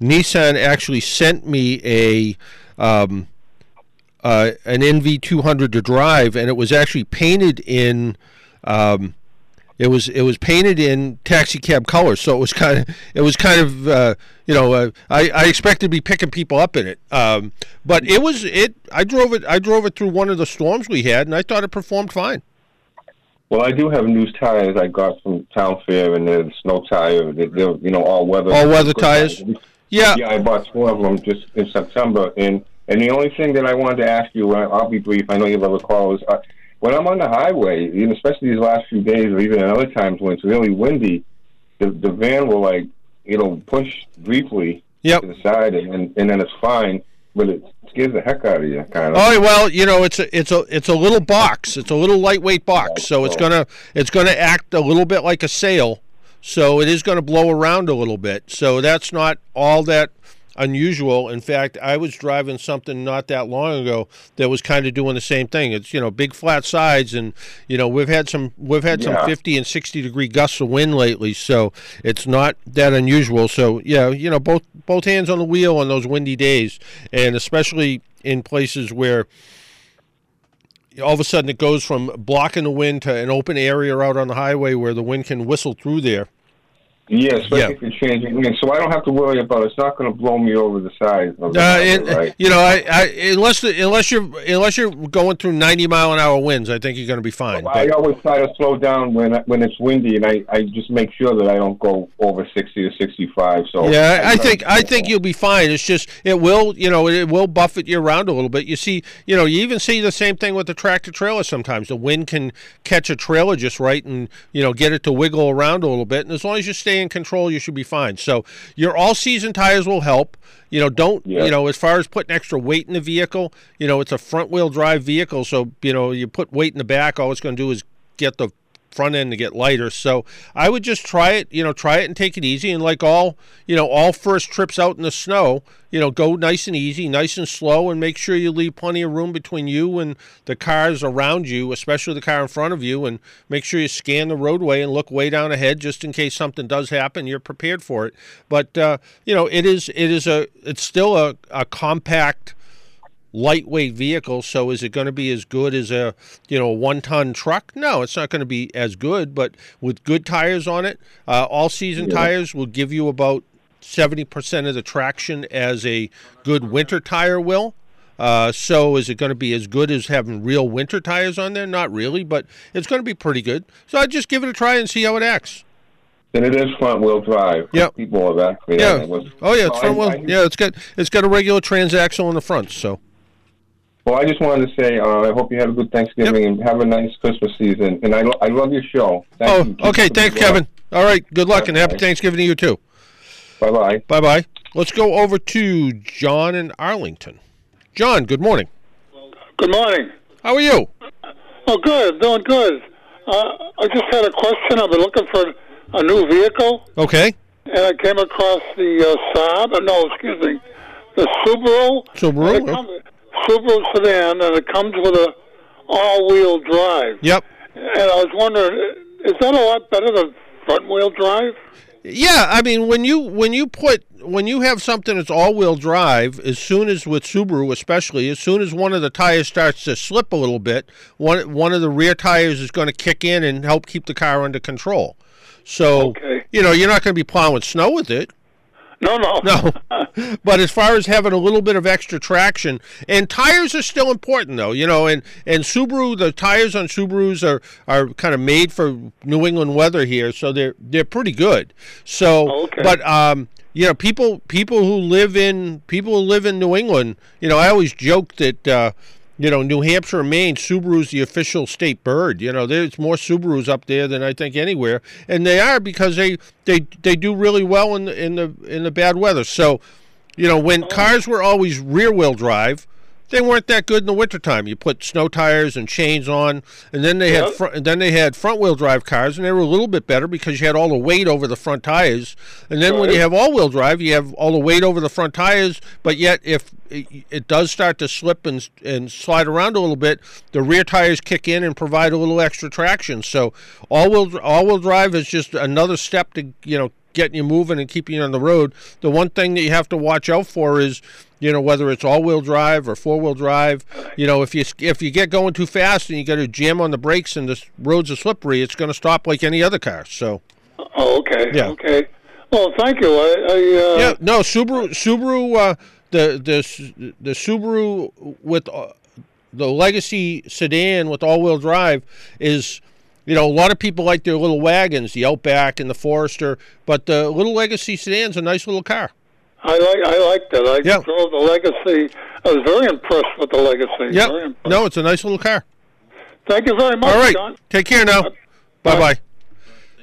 nissan actually sent me a um, uh, an nv200 to drive and it was actually painted in um, It was it was painted in taxi cab colors, so it was kind of it was kind of uh, you know uh, I, I expected to be picking people up in it, um, but it was it. I drove it I drove it through one of the storms we had, and I thought it performed fine. Well, I do have new tires I got from Town Fair, and they're the snow tire. They're, they're you know all weather. All weather tires? Yeah. Yeah, I bought four of them just in September, and and the only thing that I wanted to ask you, and I'll be brief. I know you have other calls. Uh, when I'm on the highway, you know, especially these last few days, or even at other times when it's really windy, the the van will like you know push briefly Yep. to the side, and and then it's fine, but it scares the heck out of you, kind of. Oh well, you know it's a it's a it's a little box. It's a little lightweight box, so it's oh. gonna it's gonna act a little bit like a sail. So it is going to blow around a little bit. So that's not all that unusual. In fact, I was driving something not that long ago that was kind of doing the same thing. It's you know big flat sides, and you know we've had some we've had some 50 and 60 degree gusts of wind lately, so it's not that unusual. So yeah, you know both both hands on the wheel on those windy days, and especially in places where all of a sudden it goes from blocking the wind to an open area out on the highway where the wind can whistle through there. Yeah, especially Yeah. if you're changing lanes. So I don't have to worry about it. it's not going to blow me over the side. Of the Uh, and, right? You know, I, I unless the, unless you're unless you're going through 90 mile an hour winds, I think you're going to be fine. I But, always try to slow down when when it's windy, and I, I just make sure that I don't go over sixty or sixty five. So yeah, I think I think you'll be fine. It's just it will you know it will buffet you around a little bit. You see, you know, you even see the same thing with the tractor trailer. Sometimes the wind can catch a trailer just right and you know get it to wiggle around a little bit. And as long as you stay in control, you should be fine. So your all season tires will help. You know, don't Yeah. you know as far as putting extra weight in the vehicle. You know, it's a front wheel drive vehicle, so you know you put weight in the back. All it's going to do is get the front end to get lighter. So I would just try it, you know, try it and take it easy. And like all, you know, all first trips out in the snow, you know, go nice and easy, nice and slow, and make sure you leave plenty of room between you and the cars around you, especially the car in front of you, and make sure you scan the roadway and look way down ahead just in case something does happen. You're prepared for it. But uh, you know, it is it is a it's still a, a compact lightweight vehicle. So is it going to be as good as a you know one ton truck? No, it's not going to be as good. But with good tires on it, uh, all season tires will give you about seventy percent of the traction as a good winter tire will. Uh, so is it going to be as good as having real winter tires on there? Not really, but it's going to be pretty good. So I'd just give it a try and see how it acts. and it is front wheel drive. Yep. people have asked me. Yeah. that. It was- Oh yeah, it's front wheel. I- Yeah, it's got it's got a regular transaxle in the front. So Well, I just wanted to say, uh, I hope you have a good Thanksgiving and have a nice Christmas season. And I, lo- I love your show. Thank oh, you. okay. Thanks, Kevin. All right. Good luck and happy Thanksgiving to you too. Bye bye. Bye bye. Let's go over to John in Arlington. John, good morning. Good morning. How are you? Oh, good, doing good. Uh, I just had a question. I've been looking for a new vehicle, Okay. and I came across the uh, Saab. uh, No, excuse me, the Subaru. Subaru, And it comes, Subaru sedan, and it comes with a all-wheel drive. Yep. And I was wondering, is that a lot better than front-wheel drive? Yeah, I mean when you when you put when you have something that's all-wheel drive, as soon as with Subaru especially, as soon as one of the tires starts to slip a little bit, one one of the rear tires is going to kick in and help keep the car under control. So, Okay. you know, you're not going to be plowing snow with it. No, no, No. but as far as having a little bit of extra traction, and tires are still important though, you know, and, and Subaru, the tires on Subarus are, are kind of made for New England weather here, so they're they're pretty good. So Okay. but um you know, people people who live in people who live in New England, you know, I always joke that uh you know, New Hampshire and Maine, Subaru's the official state bird. You know, there's more Subarus up there than I think anywhere, and they are because they they they do really well in the in the in the bad weather. So, you know, when oh. cars were always rear wheel drive, they weren't that good in the wintertime. You put snow tires and chains on, and then they had Yep. front, and then they had front wheel drive cars, and they were a little bit better because you had all the weight over the front tires. And then when you have all wheel drive, you have all the weight over the front tires, but yet if it, it does start to slip and and slide around a little bit, the rear tires kick in and provide a little extra traction. So all wheel all wheel drive is just another step to you know getting you moving and keeping you on the road. The one thing that you have to watch out for is, you know, whether it's all-wheel drive or four-wheel drive. You know, if you if you get going too fast and you got to jam on the brakes and the roads are slippery, it's going to stop like any other car. So Oh, okay. Yeah. Okay. Well, thank you. I, I uh, yeah, no Subaru Subaru uh, the the the Subaru with uh, the Legacy sedan with all-wheel drive is. You know, a lot of people like their little wagons, the Outback and the Forester, but the little Legacy sedan's a nice little car. I like I liked it. I Yeah. drove the Legacy. I was very impressed with the Legacy. Yeah, no, it's a nice little car. Thank you very much, All right. John. Take care now. Bye. Bye bye.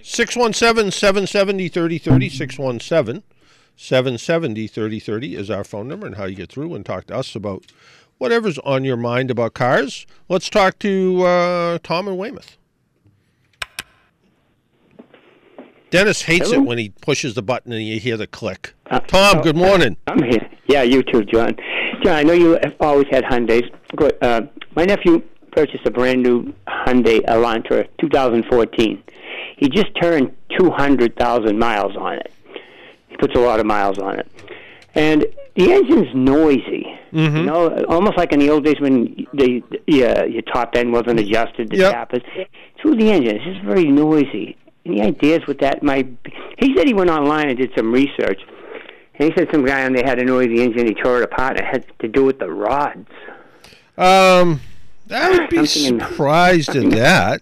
617 770 3030. 617 770 3030 is our phone number and how you get through and talk to us about whatever's on your mind about cars. Let's talk to uh, Tom in Weymouth. Dennis hates it when he pushes the button and you hear the click. Tom, good morning. I'm here. Yeah, you too, John. John, I know you have always had Hyundais. Good. Uh, my nephew purchased a brand new Hyundai Elantra 2014. He just turned 200,000 miles on it. He puts a lot of miles on it. And the engine's noisy. Mm-hmm. You know, almost like in the old days when the, the uh, your top end wasn't adjusted, the Yep. tap is through the engine. It's just very noisy. Any ideas what that might be? He said he went online and did some research. And he said some guy on there had a noisy engine. He tore it apart. It had to do with the rods. Um, I would be surprised at that.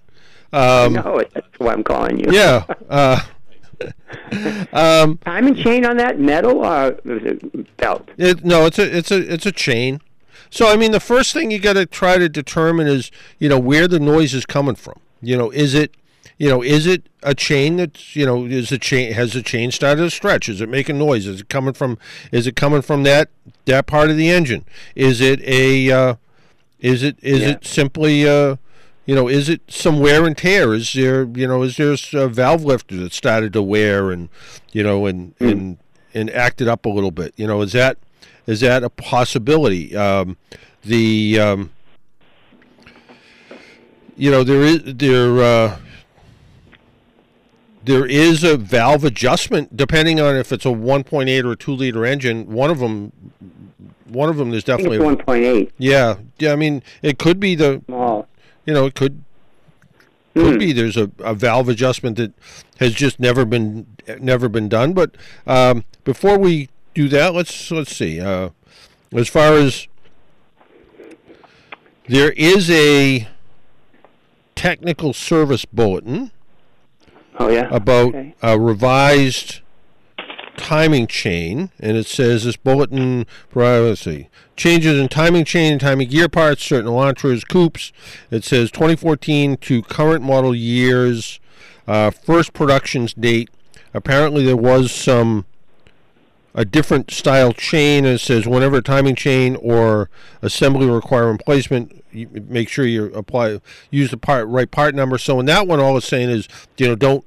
Um, no, that's why I'm calling you. yeah. Uh, um, Timing chain on that metal or it belt? It, no, it's a it's a it's a chain. So I mean, the first thing you got to try to determine is you know where the noise is coming from. You know, is it you know is it a chain that's you know is the chain has the chain started to stretch? Is it making noise? Is it coming from is it coming from that that part of the engine? Is it a uh, is it is Yeah. it simply uh, you know is it some wear and tear? Is there you know is there a valve lifter that started to wear and you know and and and acted up a little bit? You know is that is that a possibility? Um, the um, you know there is there uh, there is a valve adjustment depending on if it's a 1.8 or a 2 liter engine. One of them one of them there's definitely it's 1.8 yeah yeah. I mean it could be the small. you know it could could be there's a, a valve adjustment that has just never been never been done. But um, before we do that, let's let's see. Uh, as far as there is a technical service bulletin Oh yeah. about Okay. a revised timing chain, and it says this bulletin. see, changes in timing chain and timing gear parts, certain Elantras, coupes. It says 2014 to current model years, uh, first productions date. Apparently, there was some a different style chain. And it says whenever timing chain or assembly require replacement, make sure you apply use the part right part number. So in that one, all it's saying is you know don't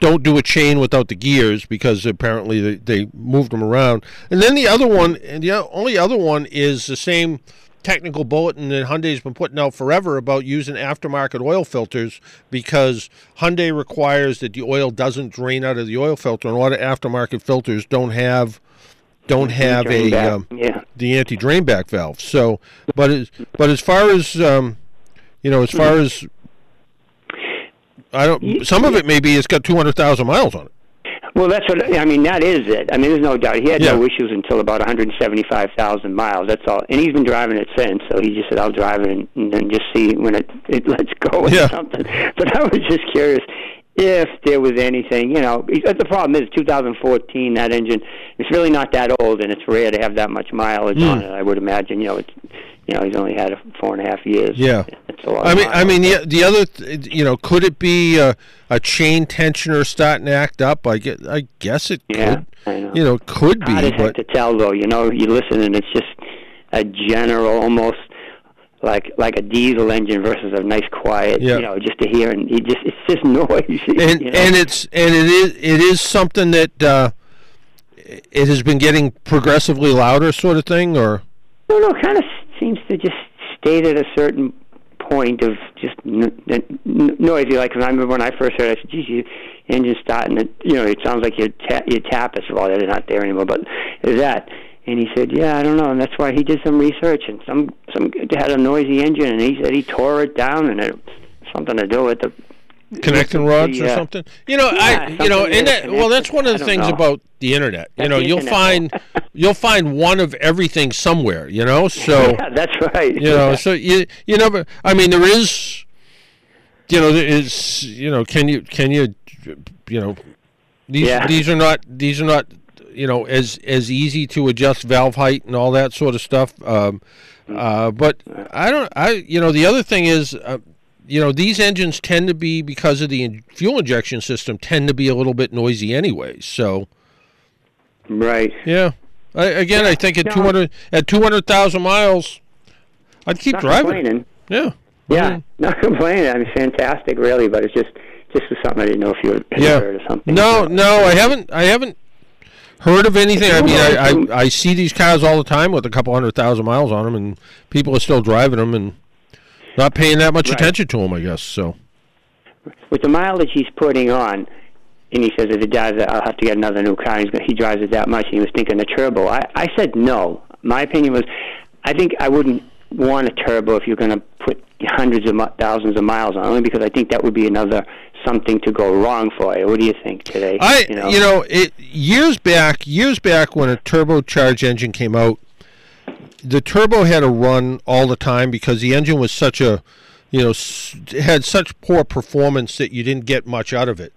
don't do a chain without the gears because apparently they, they moved them around. And then the other one, and the only other one is the same technical bulletin that Hyundai's been putting out forever about using aftermarket oil filters because Hyundai requires that the oil doesn't drain out of the oil filter, and a lot of aftermarket filters don't have don't have a um, yeah. the anti drain back valve. So, but as but as far as um, you know, as far as I don't, some of it maybe it's got two hundred thousand miles on it. Well, that's what I mean. That is it. I mean, there's no doubt he had no issues until about 175,000 miles. That's all, and he's been driving it since. So he just said, "I'll drive it and, and then just see when it it lets go or Yeah. something." But I was just curious if there was anything. You know, the problem is 2014. That engine it's really not that old, and it's rare to have that much mileage Hmm. on it. I would imagine. You know, it's you know he's only had it four and a half years. Yeah. it's a lot. I mean, I mean, the the other, th- you know, could it be a, a chain tensioner starting to act up? I get, I guess it Yeah, could. I know. You know, could be, heck but to tell though. You know, you listen and it's just a general, almost like like a diesel engine versus a nice quiet. Yeah. You know, just to hear and you just it's just noisy. and you know? and it's and it is it is something that uh, it has been getting progressively louder, sort of thing, or no, no, kind of seems to just stay at a certain point of just n- n- noisy. Like I remember when I first heard, it, I said, "Geez, your engine's starting. It, you know, it sounds like your ta- your tappets. Well, they're not there anymore, but that?" And he said, "Yeah, I don't know." And that's why he did some research, and some some had a noisy engine, and he said he tore it down, and it something to do with the connecting rods or something. You know, Yeah, I you know, and that well, that's one of the things know. about the internet. You know, you'll find you'll find one of everything somewhere. You know, so yeah, that's right. you know, so you you never. I mean, there is. You know, there is. You know, can you can you, you know, these Yeah. these are not these are not you know as as easy to adjust valve height and all that sort of stuff. Um, uh, but I don't. I you know the other thing is. Uh, you know these engines tend to be because of the fuel injection system tend to be a little bit noisy anyway so right. yeah I, again i think at no. 200 at 200000 miles i'd keep Not driving complaining. yeah Yeah, mm-hmm. not complaining. I mean, fantastic, really. But it's just just was something I didn't know if you had Yeah. heard or something. No, no, I haven't. I haven't heard of anything. I mean, I, I, I see these cars all the time with a couple hundred thousand miles on them, and people are still driving them and not paying that much Right. attention to him, I guess so. with the mileage he's putting on, and he says if it does, I'll have to get another new car. He's, he drives it that much, and he was thinking a turbo. I, I said no. My opinion was, I think I wouldn't want a turbo if you're going to put hundreds of mi- thousands of miles on, only because I think that would be another something to go wrong for you. What do you think today? I, you know, you know, it years back, years back when a turbocharged engine came out, the turbo had to run all the time because the engine was such a, you know, had such poor performance that you didn't get much out of it.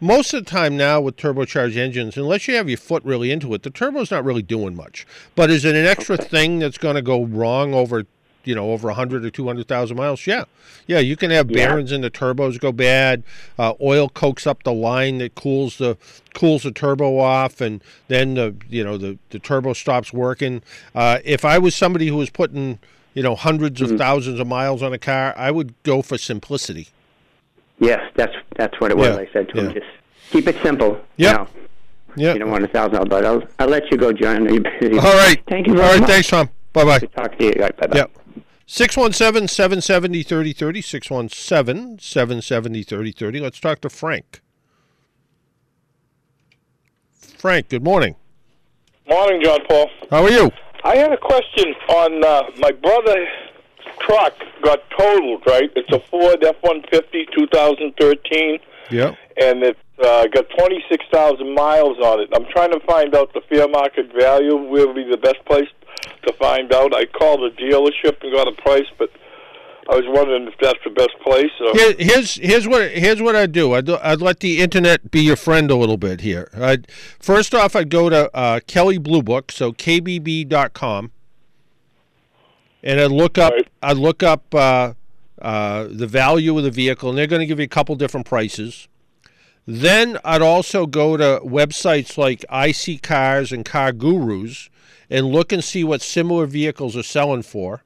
Most of the time now with turbocharged engines, unless you have your foot really into it, the turbo's not really doing much. But is it an extra thing that's going to go wrong over, you know, over 100 or 200,000 miles? Yeah. Yeah, you can have Yeah. bearings in the turbos go bad. Uh, oil cokes up the line that cools the cools the turbo off, and then the you know the the turbo stops working. Uh, if I was somebody who was putting you know hundreds Mm-hmm. of thousands of miles on a car, I would go for simplicity. yes, that's that's what it was. Yeah, I said to yeah. him, just keep it simple. Yep. You, know, Yeah. you don't want a thousand but I'll I'll let you go, John. I know you're busy. All right. Thank you All right. much. Thanks, Tom. Bye bye. Talk to you. Right, bye bye. Yep. 617 770 3030. 617 770 3030. Let's talk to Frank. Frank, good morning. Morning, John Paul. How are you? I had a question on uh, my brother's truck got totaled, right? It's a Ford F-150 2013, Yep. and it's uh, got 26,000 miles on it. I'm trying to find out the fair market value. Where would be the best place to find out? I called a dealership and got a price, but I was wondering if that's the best place. Or... Here, here's here's what here's what I'd do. I'd, I'd let the internet be your friend a little bit here. I'd, first off, I'd go to uh, Kelley Blue Book, so kbb.com, and I'd look up Right. I'd look up uh, uh, the value of the vehicle, and they're going to give you a couple different prices. Then I'd also go to websites like iSeeCars and Car Gurus and look and see what similar vehicles are selling for.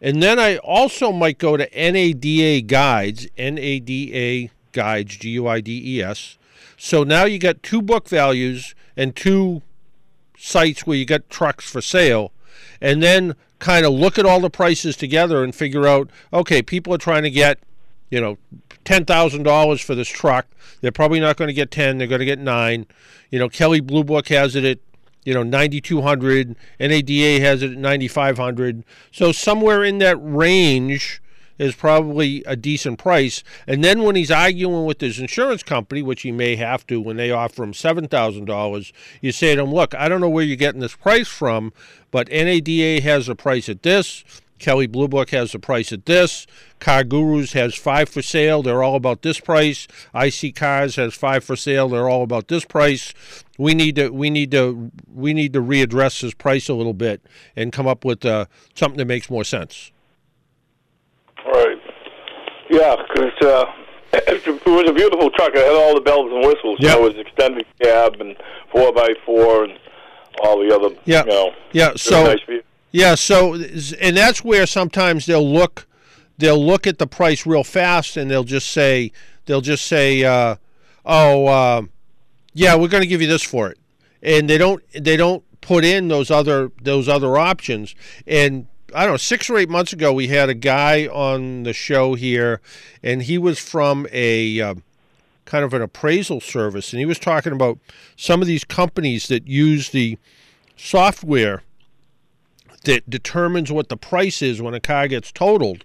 And then I also might go to NADA Guides, NADA Guides, G U I D E S. So now you got two book values and two sites where you got trucks for sale. And then kind of look at all the prices together and figure out okay, people are trying to get, you know, $10,000 for this truck. They're probably not going to get 10, they're going to get 9. You know, Kelley Blue Book has it at you know 9200 NADA has it at 9500 so somewhere in that range is probably a decent price and then when he's arguing with his insurance company which he may have to when they offer him $7000 you say to him look I don't know where you're getting this price from but NADA has a price at this Kelley Blue Book has the price at this. Car Gurus has five for sale. They're all about this price. iSeeCars has five for sale. They're all about this price. We need to we need to we need to readdress this price a little bit and come up with uh, something that makes more sense. Right. Yeah, because uh, it was a beautiful truck. It had all the bells and whistles. Yep. You it was extended cab and four by four and all the other. Yeah. You know, Yeah. So nice. Yeah, so and that's where sometimes they'll look they'll look at the price real fast and they'll just say they'll just say uh, oh uh, yeah, we're going to give you this for it. And they don't they don't put in those other those other options and I don't know six or eight months ago we had a guy on the show here, and he was from a um, kind of an appraisal service, and he was talking about some of these companies that use the software that determines what the price is when a car gets totaled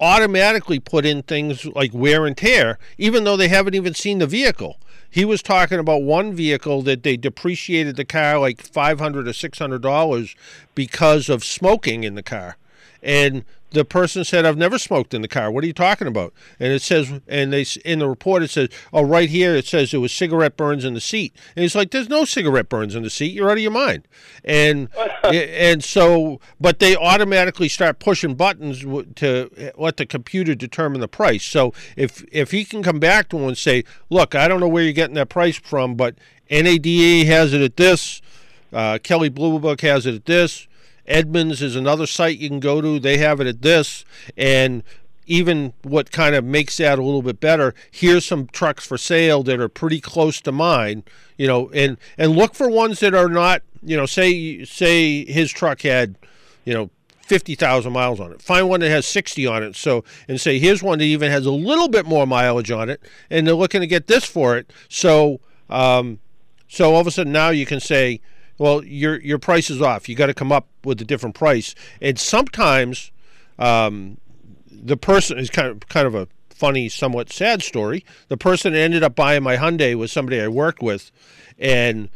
automatically put in things like wear and tear, even though they haven't even seen the vehicle. He was talking about one vehicle that they depreciated the car like five hundred or six hundred dollars because of smoking in the car, and the person said, "I've never smoked in the car. What are you talking about?" And it says, and they in the report it says, "Oh, right here it says there was cigarette burns in the seat." And he's like, "There's no cigarette burns in the seat. You're out of your mind." And and so, but they automatically start pushing buttons to let the computer determine the price. So if if he can come back to him and say, "Look, I don't know where you're getting that price from, but NADA has it at this." Uh, Kelley Blue Book has it at this. Edmunds is another site you can go to. They have it at this. And even what kind of makes that a little bit better, here's some trucks for sale that are pretty close to mine, you know, and and look for ones that are not, you know, say say his truck had, you know, 50,000 miles on it. Find one that has 60 on it. So, and say, here's one that even has a little bit more mileage on it, and they're looking to get this for it. So, um, so all of a sudden now you can say, well, your your price is off. You got to come up with a different price. And sometimes um, the person is kind of kind of a funny, somewhat sad story. The person ended up buying my Hyundai was somebody I worked with, and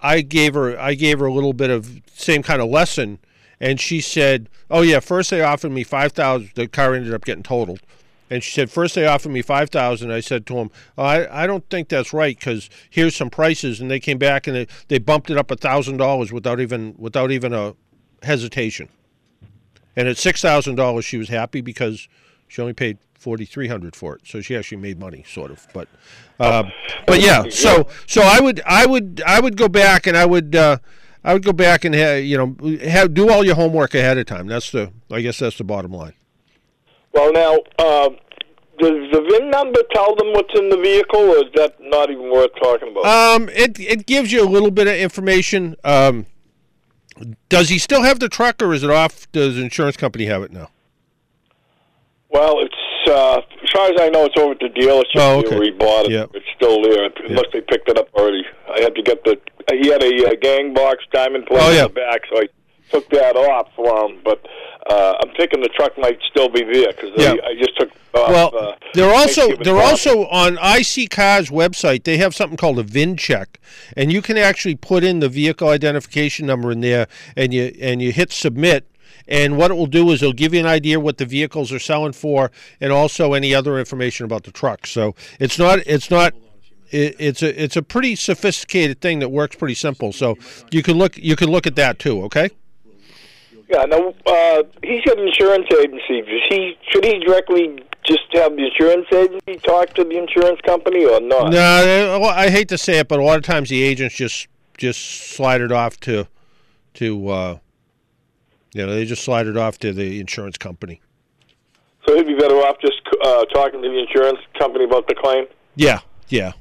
I gave her I gave her a little bit of same kind of lesson, and she said, "Oh yeah, first they offered me five thousand. The car ended up getting totaled." And she said, first they offered me five thousand. I said to oh, I I don't think that's right because here's some prices, and they came back and they, they bumped it up a thousand dollars without even without even a hesitation. And at six thousand dollars, she was happy because she only paid forty three hundred for it, so she actually made money, sort of. But, uh, but yeah. So so I would I would I would go back and I would. Uh, I would go back and you know have, do all your homework ahead of time. That's the I guess that's the bottom line. Well, now, uh, does the VIN number tell them what's in the vehicle, or is that not even worth talking about? Um, it it gives you a little bit of information. Um, does he still have the truck, or is it off? Does the insurance company have it now? well, it's uh, as far as I know, it's over at the dealership. Oh, okay. rebought it. Yep. It's still there, unless they picked it up already. I had to get the. He had a uh, gang box diamond plate Oh, yeah. in the back, so I took that off for him. But uh, I'm thinking the truck might still be there because Yeah. I just took. Off, Well, uh, they're also they're also on iSeeCars website. They have something called a VIN check, and you can actually put in the vehicle identification number in there, and you and you hit submit. And what it will do is it'll give you an idea what the vehicles are selling for, and also any other information about the truck. So it's not it's not it, it's a it's a pretty sophisticated thing that works pretty simple. So you can look you can look at that too. Okay. Yeah, now uh, he's got an insurance agency. He should he directly just have the insurance agency talk to the insurance company or not? No, uh, well, I hate to say it, but a lot of times the agents just just slide it off to to uh, you know they just slide it off to the insurance company. So he'd be better off just uh, talking to the insurance company about the claim. Yeah, yeah.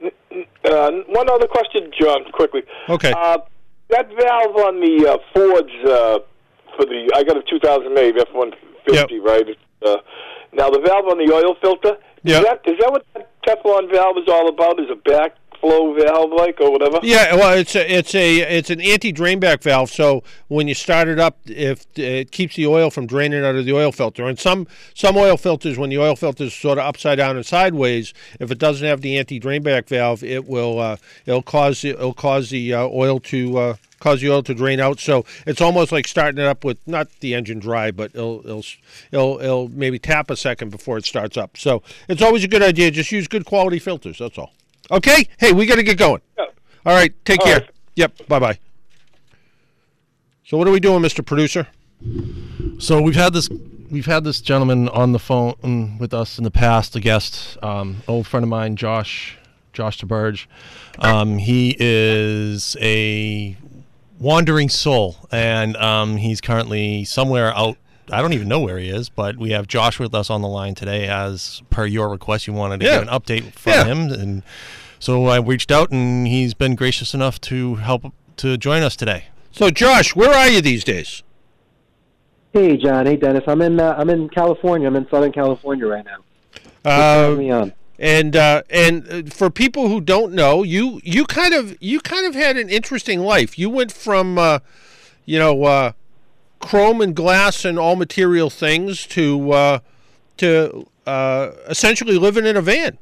Uh, one other question, John, quickly. Okay. That valve on the uh, Fords uh, for the I got a 2008 F150, right? Uh, now the valve on the oil filter. Yep. Is that is that what that Teflon valve is all about? Is a backflow valve like or whatever? Yeah, well, it's a, it's a it's an anti drainback valve. So when you start it up, if it keeps the oil from draining out of the oil filter, and some some oil filters, when the oil filter is sort of upside down and sideways, if it doesn't have the anti drainback valve, it will uh, it'll cause it'll cause the uh, oil to uh, cause the oil to drain out. So it's almost like starting it up with not the engine dry, but it'll it'll it'll, it'll maybe tap a second before it starts up. So it's always a good idea. Just use good quality filters. That's all. Okay. Hey, we got to get going. Yeah. All right. Take All care. right. Yep. Bye bye. So what are we doing, Mr. Producer? So we've had this we've had this gentleman on the phone with us in the past, a guest, um, old friend of mine, Josh Josh Theberge. Um, he is a wandering soul, and um, he's currently somewhere out. I don't even know where he is, but we have Josh with us on the line today, as per your request. You wanted to Yeah. get an update from Yeah. him, and so I reached out, and he's been gracious enough to help to join us today. So, Josh, where are you these days? Hey, John. Hey, Dennis. I'm in uh, I'm in California. I'm in Southern California right now. Uh, me on. And uh, and uh, for people who don't know, you you kind of you kind of had an interesting life. You went from uh, you know uh, chrome and glass and all material things to uh, to uh, essentially living in a van.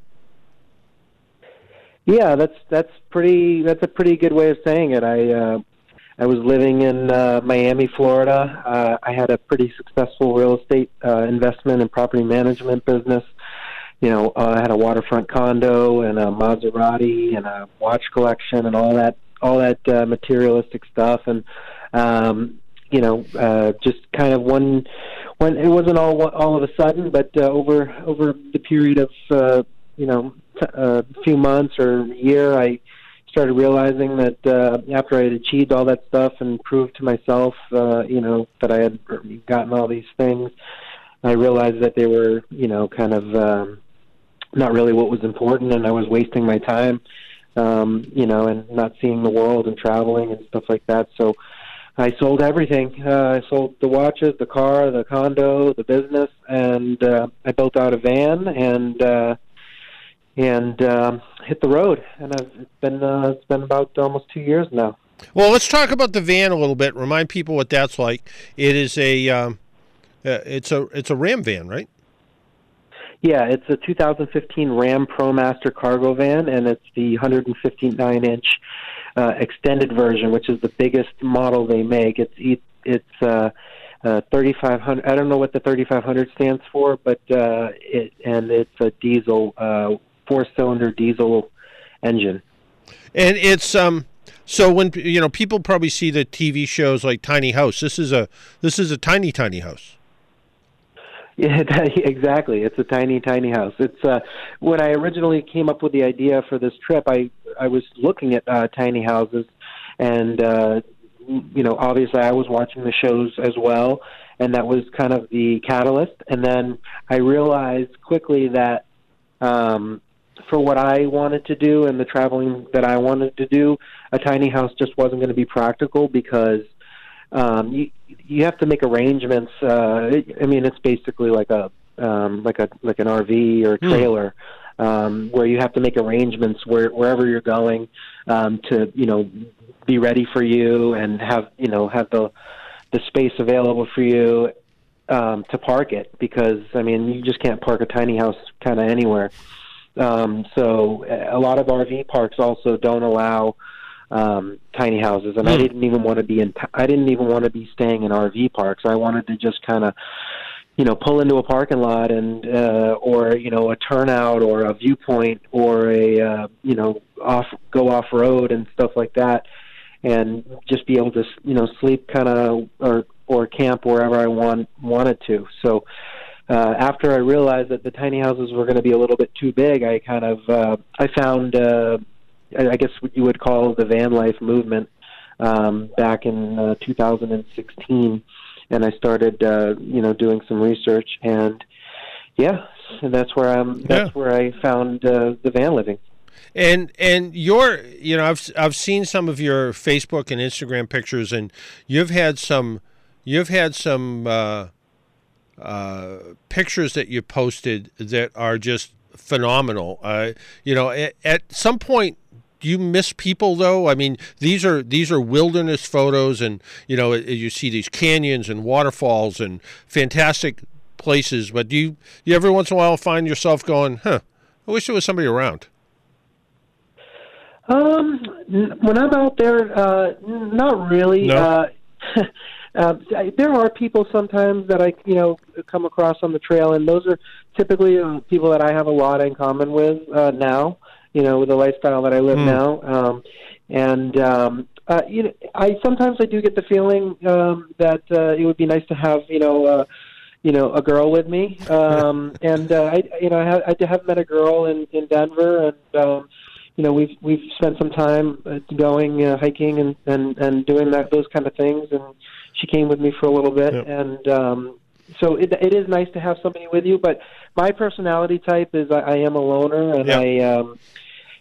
Yeah, that's that's pretty. That's a pretty good way of saying it. I uh, I was living in uh, Miami, Florida. Uh, I had a pretty successful real estate uh, investment and property management business. You know, uh, I had a waterfront condo and a Maserati and a watch collection and all that all that uh, materialistic stuff. And um, you know, uh, just kind of one when it wasn't all all of a sudden, but uh, over over the period of uh, you know a few months or a year, I started realizing that uh, after I had achieved all that stuff and proved to myself, uh, you know, that I had gotten all these things, I realized that they were, you know, kind of um, not really what was important, and I was wasting my time, um, you know, and not seeing the world and traveling and stuff like that. So I sold everything. Uh, I sold the watches, the car, the condo, the business, and uh, I built out a van and. Uh, and um, hit the road. And it's been uh, it's been about almost two years now. Well, let's talk about the van a little bit. Remind people what that's like. It is a um, uh, it's a it's a Ram van, right? Yeah, it's a 2015 Ram ProMaster cargo van, and it's the 159 inch uh, extended version, which is the biggest model they make. It's it's uh, uh, 3500. I don't know what the 3500 stands for, but uh, it and it's a diesel uh, four cylinder diesel engine. And it's um so when you know people probably see the TV shows like Tiny House. This is a this is a tiny tiny house. Yeah, exactly. It's a tiny, tiny house. It's uh, when I originally came up with the idea for this trip. I I was looking at uh, tiny houses, and uh, you know, obviously, I was watching the shows as well, and that was kind of the catalyst. And then I realized quickly that um, for what I wanted to do and the traveling that I wanted to do, a tiny house just wasn't going to be practical because um, you you have to make arrangements. Uh, I mean, it's basically like a um, like a like an RV or a trailer. Um, where you have to make arrangements where wherever you're going um, to you know be ready for you and have you know have the the space available for you um, to park it because I mean you just can't park a tiny house kind of anywhere. Um, so a lot of RV parks also don't allow um, tiny houses, and I Hmm. didn't even want to be in. I didn't even want to be staying in RV parks. I wanted to just kind of, you know, pull into a parking lot and uh, or you know a turnout or a viewpoint or a uh, you know off go off road and stuff like that, and just be able to you know sleep kind of or or camp wherever I want wanted to. So uh, after I realized that the tiny houses were going to be a little bit too big, I kind of uh, I found uh, I guess what you would call the van life movement um, back in uh, 2016, and I started uh, you know doing some research and yeah, and that's where I'm. That's where I found uh, the van living. And and your you know I've I've seen some of your Facebook and Instagram pictures, and you've had some you've had some uh, uh, pictures that you posted that are just phenomenal. Uh, you know, at, at some point. Do you miss people though? I mean, these are these are wilderness photos, and you know you see these canyons and waterfalls and fantastic places. But do you, you every once in a while find yourself going, "Huh, I wish there was somebody around." Um, when I'm out there, uh, not really. No? Uh, uh, I- there are people sometimes that I, you know, come across on the trail, and those are typically uh, people that I have a lot in common with uh, now. You know, with the lifestyle that I live Hmm. now, um, and um, uh, you know, I sometimes I do get the feeling um, that uh, it would be nice to have, you know. Uh, you know, a girl with me, um, and uh, I, you know, I have, I have met a girl in in Denver, and um, you know we've we've spent some time uh, going uh, hiking and and and doing that those kind of things and she came with me for a little bit and um so it it is nice to have somebody with you but my personality type is I, I am a loner and Yeah. I um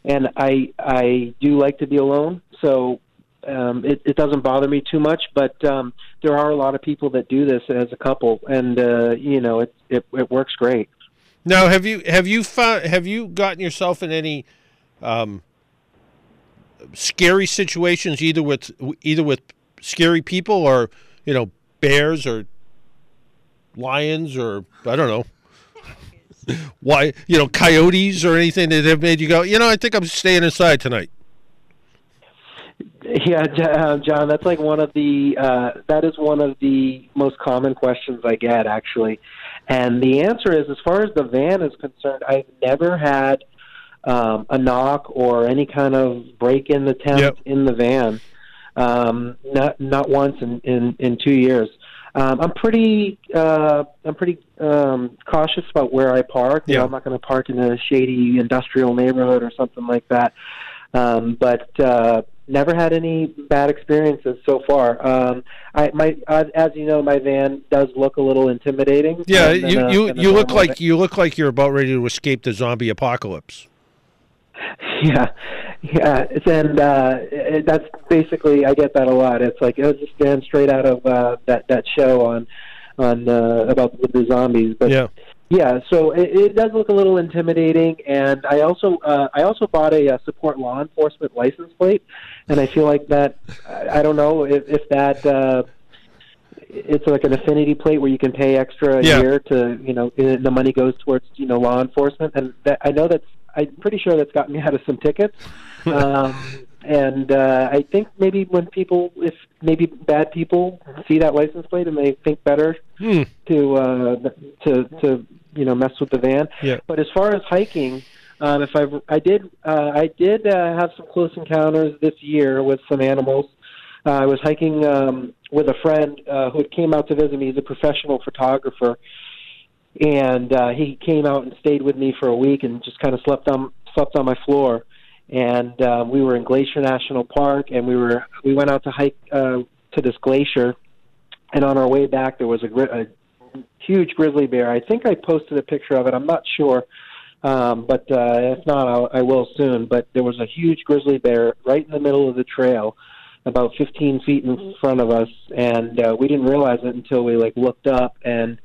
and I I do like to be alone so um, it, it doesn't bother me too much, but um, there are a lot of people that do this as a couple, and uh, you know, it, it it works great. Now, have you have you found have you gotten yourself in any um, scary situations, either with either with scary people or you know bears or lions or I don't know why you know coyotes or anything that have made you go, you know, I think I'm staying inside tonight. Yeah, uh, John, that's like one of the uh, that is one of the most common questions I get actually, and the answer is as far as the van is concerned, I've never had um, a knock or any kind of break in attempt Yep. in the van, um, not not once in in, in two years. Um, I'm pretty uh, I'm pretty um, cautious about where I park. You know, Yeah. I'm not going to park in a shady industrial neighborhood or something like that. Um, but uh, never had any bad experiences so far. Um, I my uh, as you know, my van does look a little intimidating. Yeah, you a- you, you look like you look like you're about ready to escape the zombie apocalypse. Yeah, yeah, and uh, it, that's basically I get that a lot. It's like it was just ran straight out of uh, that that show on on uh, about the, the zombies. But Yeah. yeah, so it, it does look a little intimidating. And I also uh, I also bought a, uh support law enforcement license plate, and I feel like that I, I don't know if, if that. Uh, it's like an affinity plate where you can pay extra a Yeah. year to, you know, and the money goes towards, you know, law enforcement. And that, I know that's, I'm pretty sure that's gotten me out of some tickets. um, and uh, I think maybe when people, if maybe bad people see that license plate and they think better Hmm. to uh, to to you know mess with the van. Yeah. But as far as hiking, um, if I I did uh, I did uh, have some close encounters this year with some animals. Uh, I was hiking um, with a friend uh, who came out to visit me. He's a professional photographer, and uh, he came out and stayed with me for a week and just kind of slept on slept on my floor. And uh, we were in Glacier National Park, and we were we went out to hike uh, to this glacier. And on our way back, there was a, a huge grizzly bear. I think I posted a picture of it. I'm not sure, um, but uh, if not, I'll, I will soon. But there was a huge grizzly bear right in the middle of the trail, about 15 feet in front of us, and uh, we didn't realize it until we like looked up, and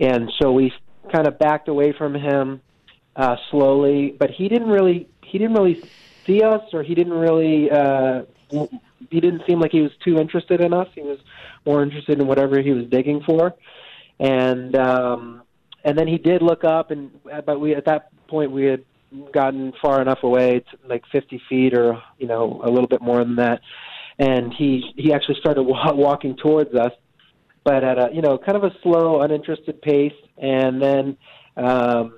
and so we kind of backed away from him uh, slowly. But he didn't really he didn't really see us, or he didn't really uh, he didn't seem like he was too interested in us. He was more interested in whatever he was digging for, and um, and then he did look up, and but we at that point we had gotten far enough away, to like 50 feet or you know a little bit more than that, and he he actually started wa- walking towards us, but at a you know kind of a slow, uninterested pace, and then. Um,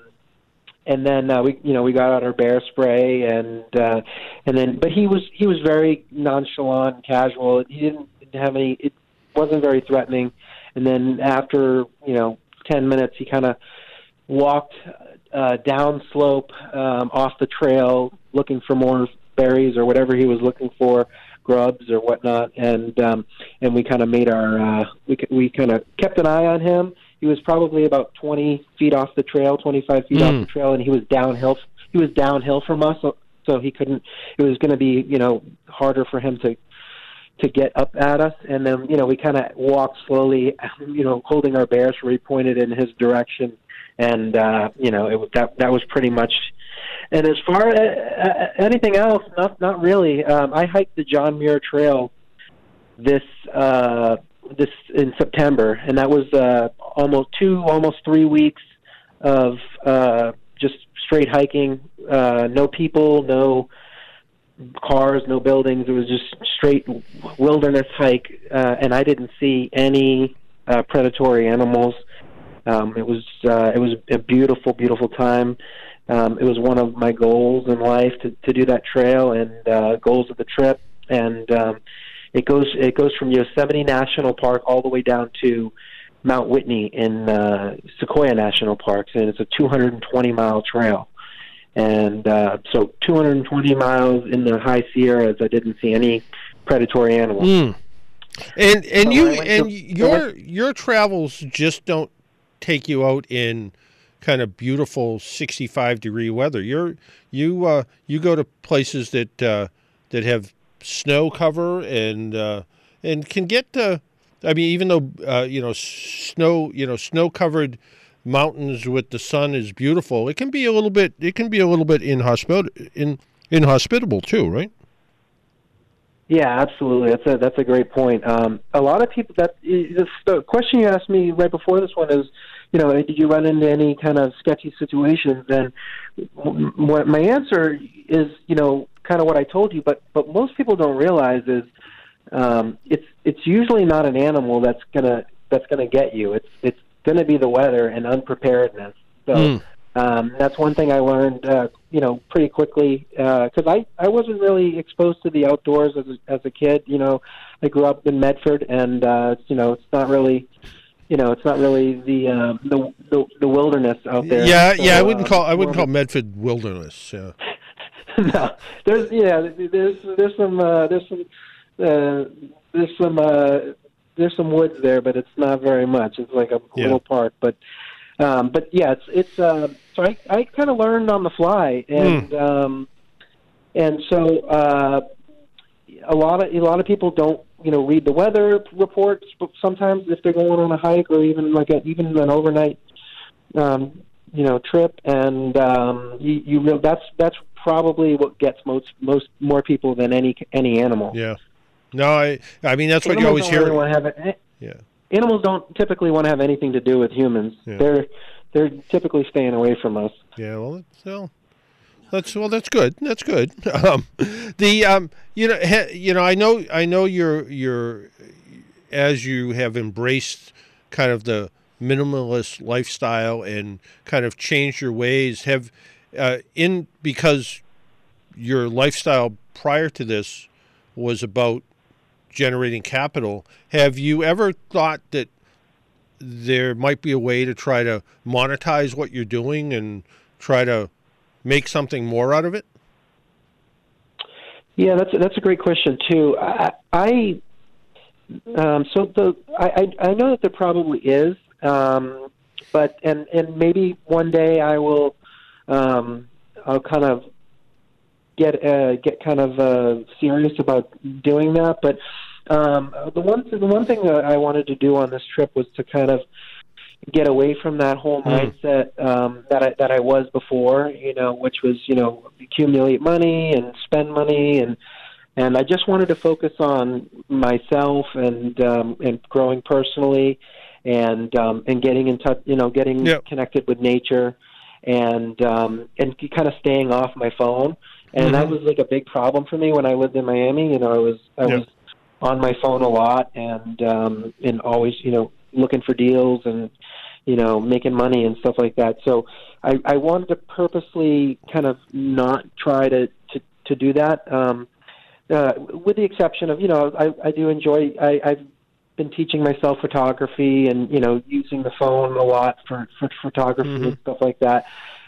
and then uh, we you know we got out our bear spray and uh and then but he was he was very nonchalant casual. He didn't have any it wasn't very threatening. And then after you know 10 minutes he kind of walked uh down slope um off the trail looking for more berries or whatever he was looking for grubs or whatnot and um and we kind of made our uh we we kind of kept an eye on him. He was probably about 20 feet off the trail 25 feet off Mm. the trail and he was downhill he was downhill from us so, so he couldn't it was going to be you know harder for him to to get up at us. And then you know we kind of walked slowly you know holding our bears where he pointed in his direction. And uh you know it was that that was pretty much and as far as uh, anything else not not really um i hiked the john muir trail this uh this in september and that was uh almost two almost three weeks of uh just straight hiking uh no people no cars, no buildings. It was just straight wilderness hike, uh, and I didn't see any uh, predatory animals. Um, it was uh, it was a beautiful, beautiful time. Um, it was one of my goals in life to, to do that trail and uh, goals of the trip. And um, it goes it goes from Yosemite National Park all the way down to Mount Whitney in uh, Sequoia National Parks, and it's a 220 mile trail. And uh, so 220 miles in the high Sierras, I didn't see any predatory animals. Mm. And and So you and to- your your travels just don't take you out in kind of beautiful 65 degree weather. You're you uh you go to places that uh that have snow cover and uh, and can get. Uh, I mean, even though uh, you know snow, you know snow covered mountains with the sun is beautiful, it can be a little bit. It can be a little bit inhospitable, in, inhospitable too, right? Yeah, absolutely. That's a that's a great point. Um, a lot of people that the question you asked me right before this one is, you know, did you run into any kind of sketchy situations? And what my answer is, you know, kind of what I told you. But but most people don't realize is um, it's it's usually not an animal that's gonna that's gonna get you. It's it's gonna be the weather and unpreparedness. So. Mm. Um, that's one thing I learned, uh, you know, pretty quickly because I I wasn't really exposed to the outdoors as a, as a kid. You know, I grew up in Medford, and uh, you know, it's not really, you know, it's not really the uh, the, the the wilderness out there. Yeah, So, yeah. I wouldn't uh, call I wouldn't call Medford wilderness. Yeah. no, there's yeah, there's there's some uh, there's some uh, there's some uh, there's some woods there, but it's not very much. It's like a Yeah. little park, but um, but yeah, it's it's uh, so I I kind of learned on the fly, and um, and so uh, a lot of a lot of people don't you know read the weather reports, but sometimes if they're going on a hike or even like a, even an overnight um, you know trip, and um, you, you know that's that's probably what gets most most more people than any any animal. Yeah. No, I I mean that's what you always hear. really want to have it. Yeah. Animals don't typically want to have anything to do with humans. Yeah. They're they're typically staying away from us. Yeah, well, well, that's well, that's good. That's good. Um, the um, you know, you know, I know, I know you're you're as you have embraced kind of the minimalist lifestyle and kind of changed your ways. Have uh, in because your lifestyle prior to this was about generating capital. Have you ever thought that there might be a way to try to monetize what you're doing and try to make something more out of it? Yeah, that's that's a great question too. I, I um, so the I, I know that there probably is, um, but and and maybe one day I will um, I'll kind of get uh, get kind of uh, serious about doing that. But um, the one the one thing that I wanted to do on this trip was to kind of get away from that whole mindset um, that I that I was before. You know, which was you know accumulate money and spend money and and I just wanted to focus on myself and um, and growing personally and um, and getting in touch, you know, getting Yep. connected with nature and um, and kind of staying off my phone. And that Mhm. was like a big problem for me when I lived in Miami. You know, I was I Yep. was on my phone a lot and um, and always you know looking for deals and you know making money and stuff like that. So I, I wanted to purposely kind of not try to to, to do that. Um, uh, with the exception of you know I, I do enjoy I, I've been teaching myself photography and you know using the phone a lot for for photography Mhm. and stuff like that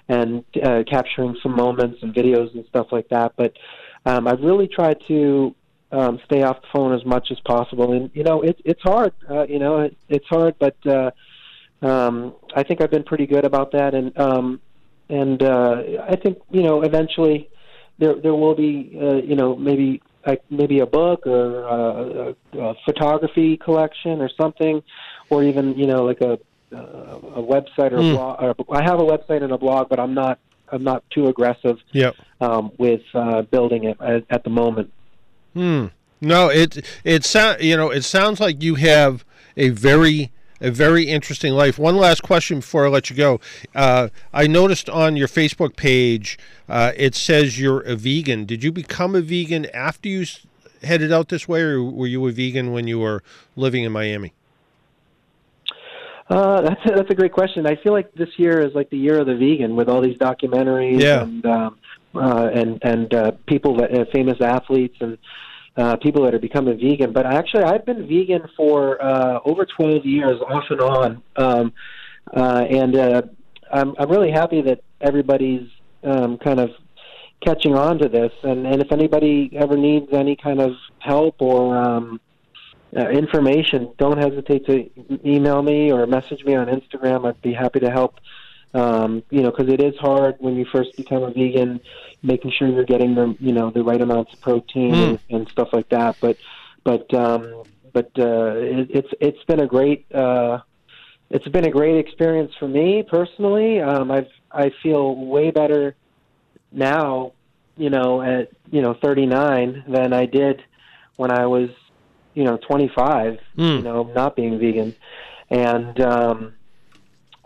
and uh, capturing some moments and videos and stuff like that but um, I've really tried to um, stay off the phone as much as possible and you know it, it's hard uh, you know it, it's hard but uh, um, I think I've been pretty good about that and um, and uh, I think you know eventually there there will be uh, you know maybe like maybe a book or uh, a, a photography collection or something, or even you know like a uh, a website or a Hmm. blog. Or I have a website and a blog, but I'm not I'm not too aggressive Yep. um, with uh, building it at, at the moment. Hmm. No, it it sound you know it sounds like you have a very a very interesting life. One last question before I let you go. Uh, I noticed on your Facebook page uh, it says you're a vegan. Did you become a vegan after you headed out this way, or were you a vegan when you were living in Miami? Uh, that's a, that's a great question. I feel like this year is like the year of the vegan with all these documentaries Yeah. and um, uh, and and uh, people that uh, famous athletes and uh, people that are becoming vegan. But actually, I've been vegan for uh, over 12 years, off and on, um, uh, and uh, I'm I'm really happy that everybody's um, kind of catching on to this. And and if anybody ever needs any kind of help or um, uh, information, don't hesitate to email me or message me on Instagram. I'd be happy to help Um, you know, because it is hard when you first become a vegan, making sure you're getting the you know the right amounts of protein Mm. and, and stuff like that. But but um, but uh, it, it's it's been a great uh, it's been a great experience for me personally. Um, I've I feel way better now, you know, at you know 39 than I did when I was you know 25. You know, not being vegan, and um,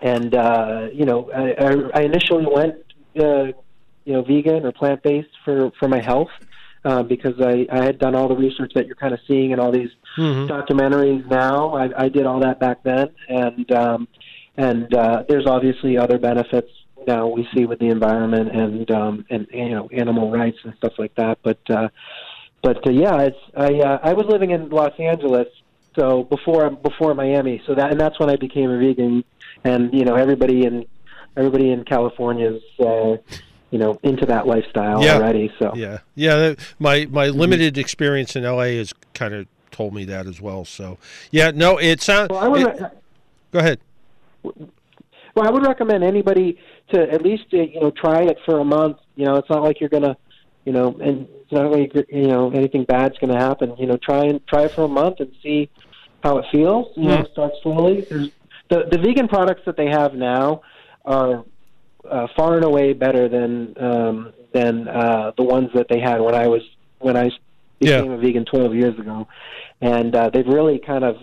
and uh, you know, I, I, initially went uh, you know vegan or plant based for for my health. Uh, because I, I had done all the research that you're kind of seeing in all these Mhm. documentaries now. I, I did all that back then, and um, and uh, there's obviously other benefits now we see with the environment and um, and you know animal rights and stuff like that. But uh, but uh, yeah, it's I uh, I was living in Los Angeles, so before before Miami, so that and that's when I became a vegan, and you know everybody in everybody in California is. Uh, you know, into that lifestyle Yeah. already. So Yeah, yeah. My my limited experience in LA has kind of told me that as well. So yeah, no, it sounds. Well, I would it- go ahead. Well, I would recommend anybody to at least uh, you know try it for a month. You know, it's not like you're gonna, you know, and it's not like you know anything bad's gonna happen. You know, try and try it for a month and see how it feels. You know, Mm. start slowly. There's, the the vegan products that they have now are uh, far and away better than um, than uh, the ones that they had when I was when I became a vegan 12 years ago, and uh, they've really kind of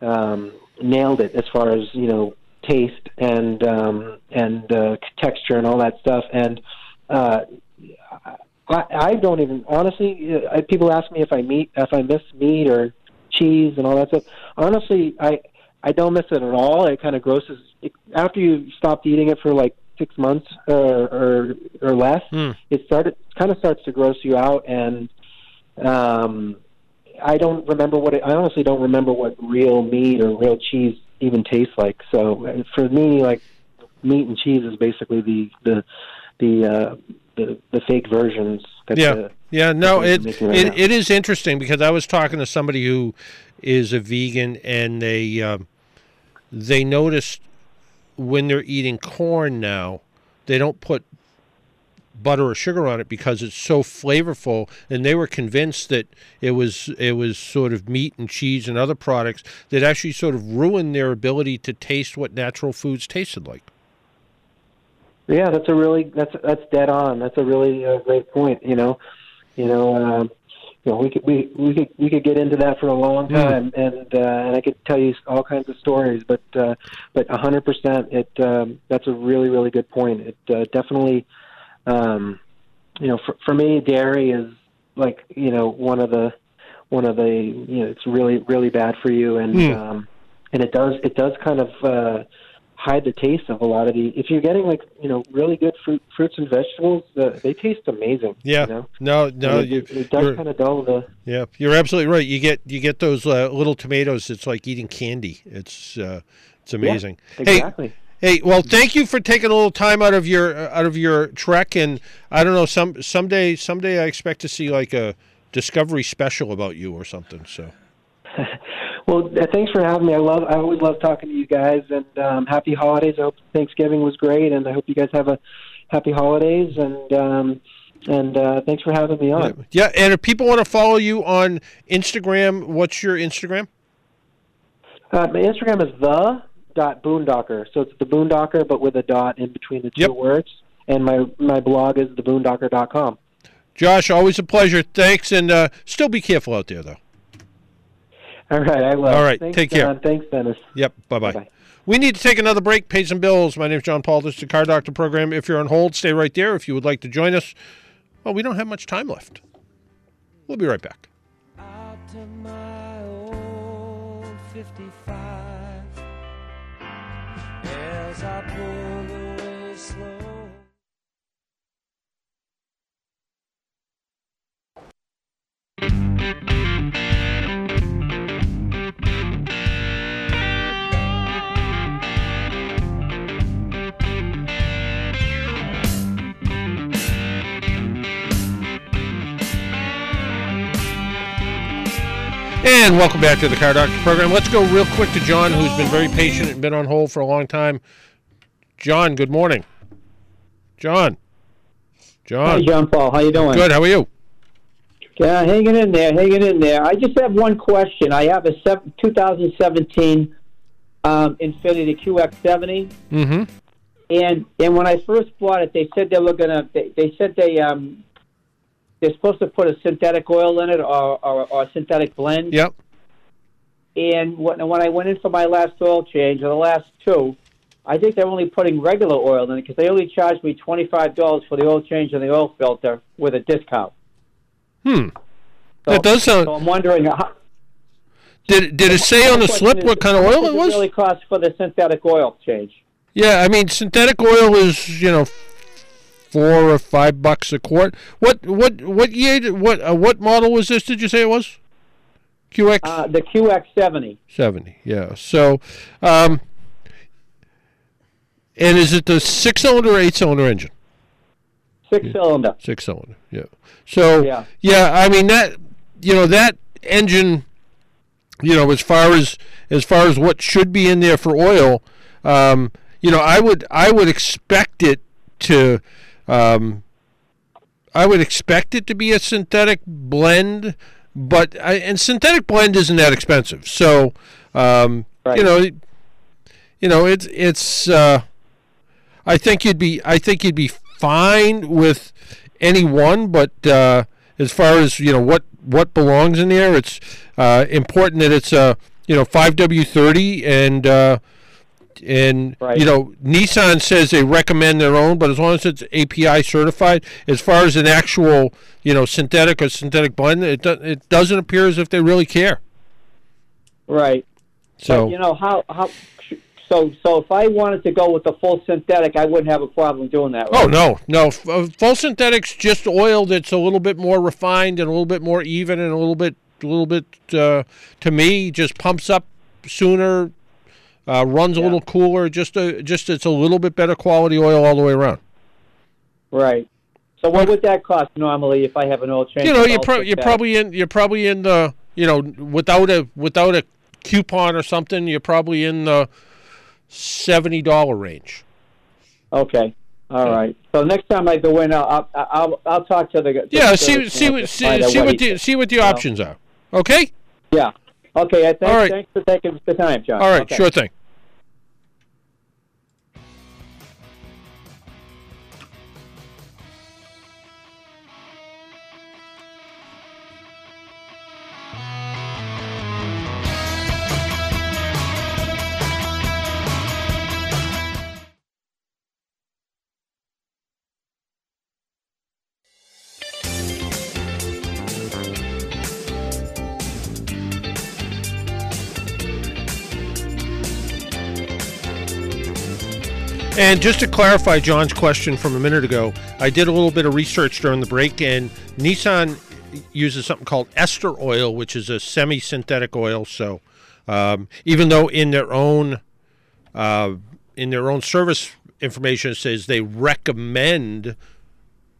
um, nailed it as far as you know taste and um, and uh, texture and all that stuff. And uh, I, I don't even honestly. uh, I, people ask me if I meet if I miss meat or cheese and all that stuff. Honestly, I I don't miss it at all. It kind of grosses it, after you stopped eating it for like six months or or, or less. Hmm. It started kind of starts to gross you out and. Um, I don't remember what it, I honestly don't remember what real meat or real cheese even tastes like. So for me, like meat and cheese is basically the the the uh, the, the fake versions. That yeah, uh, yeah. No, that it right it, it is interesting because I was talking to somebody who is a vegan, and they um, they noticed when they're eating corn now, they don't put butter or sugar on it because it's so flavorful and they were convinced that it was it was sort of meat and cheese and other products that actually sort of ruined their ability to taste what natural foods tasted like Yeah, that's a really that's that's dead on. That's a really uh, great point. You know, you know, um, you know, we could we we could we could get into that for a long time, and uh, and I could tell you all kinds of stories. But uh, but a hundred percent, it um, that's a really really good point. It uh, definitely, um, you know, for for me, dairy is like you know one of the one of the you know it's really really bad for you, and Mm. um, and it does it does kind of. Uh, hide the taste of a lot of the. If you're getting like you know really good fruit, fruits and vegetables, uh, they taste amazing. yeah you know? no no it, you, it, does kind of dull the. Yeah, you're absolutely right. You get you get those uh, little tomatoes. It's like eating candy. It's uh, it's amazing. exactly. Hey, hey, well, thank you for taking a little time out of your uh, out of your trek. And I don't know, some someday someday I expect to see like a discovery special about you or something. So Well, thanks for having me. I love. I always love talking to you guys, and um, happy holidays. I hope Thanksgiving was great, and I hope you guys have a happy holidays. And um, and uh, thanks for having me on. yeah, and if people want to follow you on Instagram, what's your Instagram? Uh, my Instagram is the dot boondocker. So it's the boondocker, but with a dot in between the two words. And my my blog is theboondocker.com. Josh, always a pleasure. Thanks, and uh, still be careful out there, though. All right, I will. All right, Thanks, take care. John. Thanks, Dennis. Yep. Bye bye. We need to take another break, pay some bills. My name is John Paul. This is the Car Doctor program. If you're on hold, stay right there. If you would like to join us, well, we don't have much time left. We'll be right back. And welcome back to the Car Doctor program. Let's go real quick to John, who's been very patient and been on hold for a long time. John, good morning. John. John. Hi, John Paul. How you doing? Good. How are you? Yeah, hanging in there, hanging in there. I just have one question. I have a sev- 2017 um, Infiniti QX70, Mm-hmm. and and when I first bought it, they said they were gonna. They, they said they um they're supposed to put a synthetic oil in it or or, or a synthetic blend. Yep. And when when I went in for my last oil change, or the last two, I think they're only putting regular oil in it because they only charged me twenty five dollars for the oil change and the oil filter with a discount. Hmm. So, That does sound- So I'm wondering. How, Did did it say on the slip question what is, kind of oil it was? really cost for the synthetic oil change? Yeah, I mean synthetic oil is you know four or five bucks a quart. What what what year? What uh, what model was this? Did you say it was? QX Uh, the QX70. seventy. Yeah. So, um, and is it the six cylinder or eight cylinder engine? Six cylinder. Six cylinder. Yeah. So Yeah. yeah, I mean that you know that engine, you know, as far as as far as what should be in there for oil, um, you know, I would I would expect it to, um, I would expect it to be a synthetic blend, but I, and synthetic blend isn't that expensive, so um, you know, you know, it's it's. Uh, I think you'd be I think you'd be fine with any one, but uh, as far as you know what what belongs in there, it's uh, important that it's a you know five W thirty and and you know Nissan says they recommend their own, but as long as it's API certified, as far as an actual you know synthetic or synthetic blend, it do, it doesn't appear as if they really care. Right. So But, you know how how. So so if I wanted to go with the full synthetic, I wouldn't have a problem doing that. Right? Oh no, no. Uh, full synthetics just oil that's a little bit more refined and a little bit more even and a little bit, a little bit uh, to me just pumps up sooner, uh, runs a little cooler. Just a, just it's a little bit better quality oil all the way around. Right. So what would that cost normally if I have an oil change? you know, you're, pro- you're probably in you're probably in the you know without a without a coupon or something, you're probably in the seventy dollar range. Okay. All right. So next time I go in, I'll I'll I'll, I'll talk to the the Yeah, see service see what see, see what the see what the you know? options are. Okay. Yeah. Okay. I thanks, All right. thanks for taking the time, John. All right, Okay. sure thing. And just to clarify John's question from a minute ago, I did a little bit of research during the break, and Nissan uses something called ester oil, which is a semi-synthetic oil. So, um, even though in their own uh, in their own service information it says they recommend,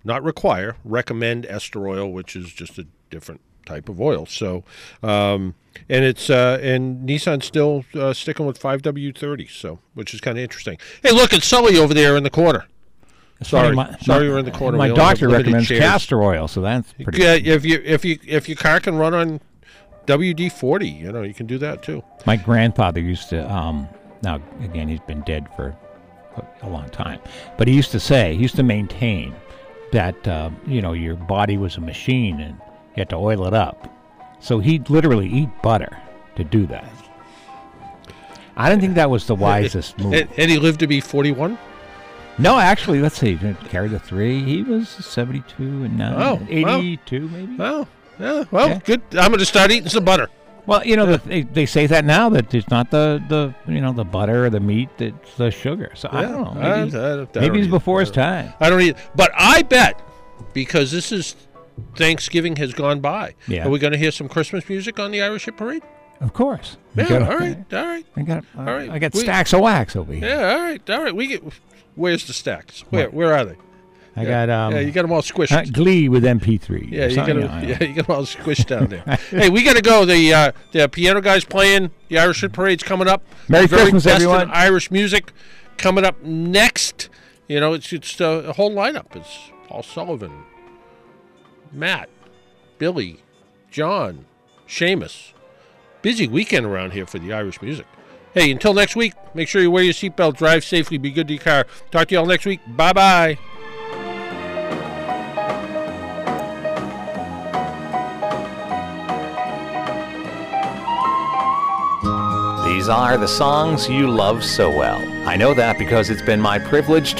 not require, recommend ester oil, which is just a different type of oil. So, um, and it's uh, and Nissan's still uh, sticking with 5W30, so which is kind of interesting. Hey, look, it's Sully over there in the corner. Sorry, My- sorry, you're in the corner. My We doctor recommends chairs. castor oil, so that's pretty. Yeah, if you if you if your car can run on WD-40, you know, you can do that too. My grandfather used to. Um, now again, he's been dead for a- a long time, but he used to say, he used to maintain that uh, you know your body was a machine and you had to oil it up. So he'd literally eat butter to do that. I don't think that was the wisest move. And, and he lived to be 41. No, actually, let's see. Carry the three. He was 72 and now Oh, wow. 82 maybe. Oh, yeah. Well, Yeah. good. I'm going to start eating some butter. Well, you know, the, they, they say that now that it's not the, the you know the butter or the meat, it's the sugar. So I don't know. I- Maybe, I- I don't maybe before his time. I don't eat, but I bet because this is Thanksgiving has gone by. Yeah. Are we going to hear some Christmas music on the Irish Hit Parade? Of course. Yeah. got- all right. All right. I got. All right. I got We- stacks of wax over here. Yeah. All right. All right. We get. Where's the stacks? Where? What? Where are they? I Yeah. got. Um, yeah, you got them all squished. uh, Glee with MP3. Yeah, you got them. Yeah, you got them all squished down there. hey, we got to go. The uh, the piano guys playing. The Irish Hit Parade's coming up. Merry the Christmas, everyone. Irish music coming up next, you know, it's it's uh, a whole lineup. It's Paul Sullivan, Matt, Billy, John, Seamus. Busy weekend around here for the Irish music. Hey, until next week, make sure you wear your seatbelt, drive safely, be good to your car. Talk to you all next week. Bye bye. These are the songs you love so well. I know that because it's been my privilege to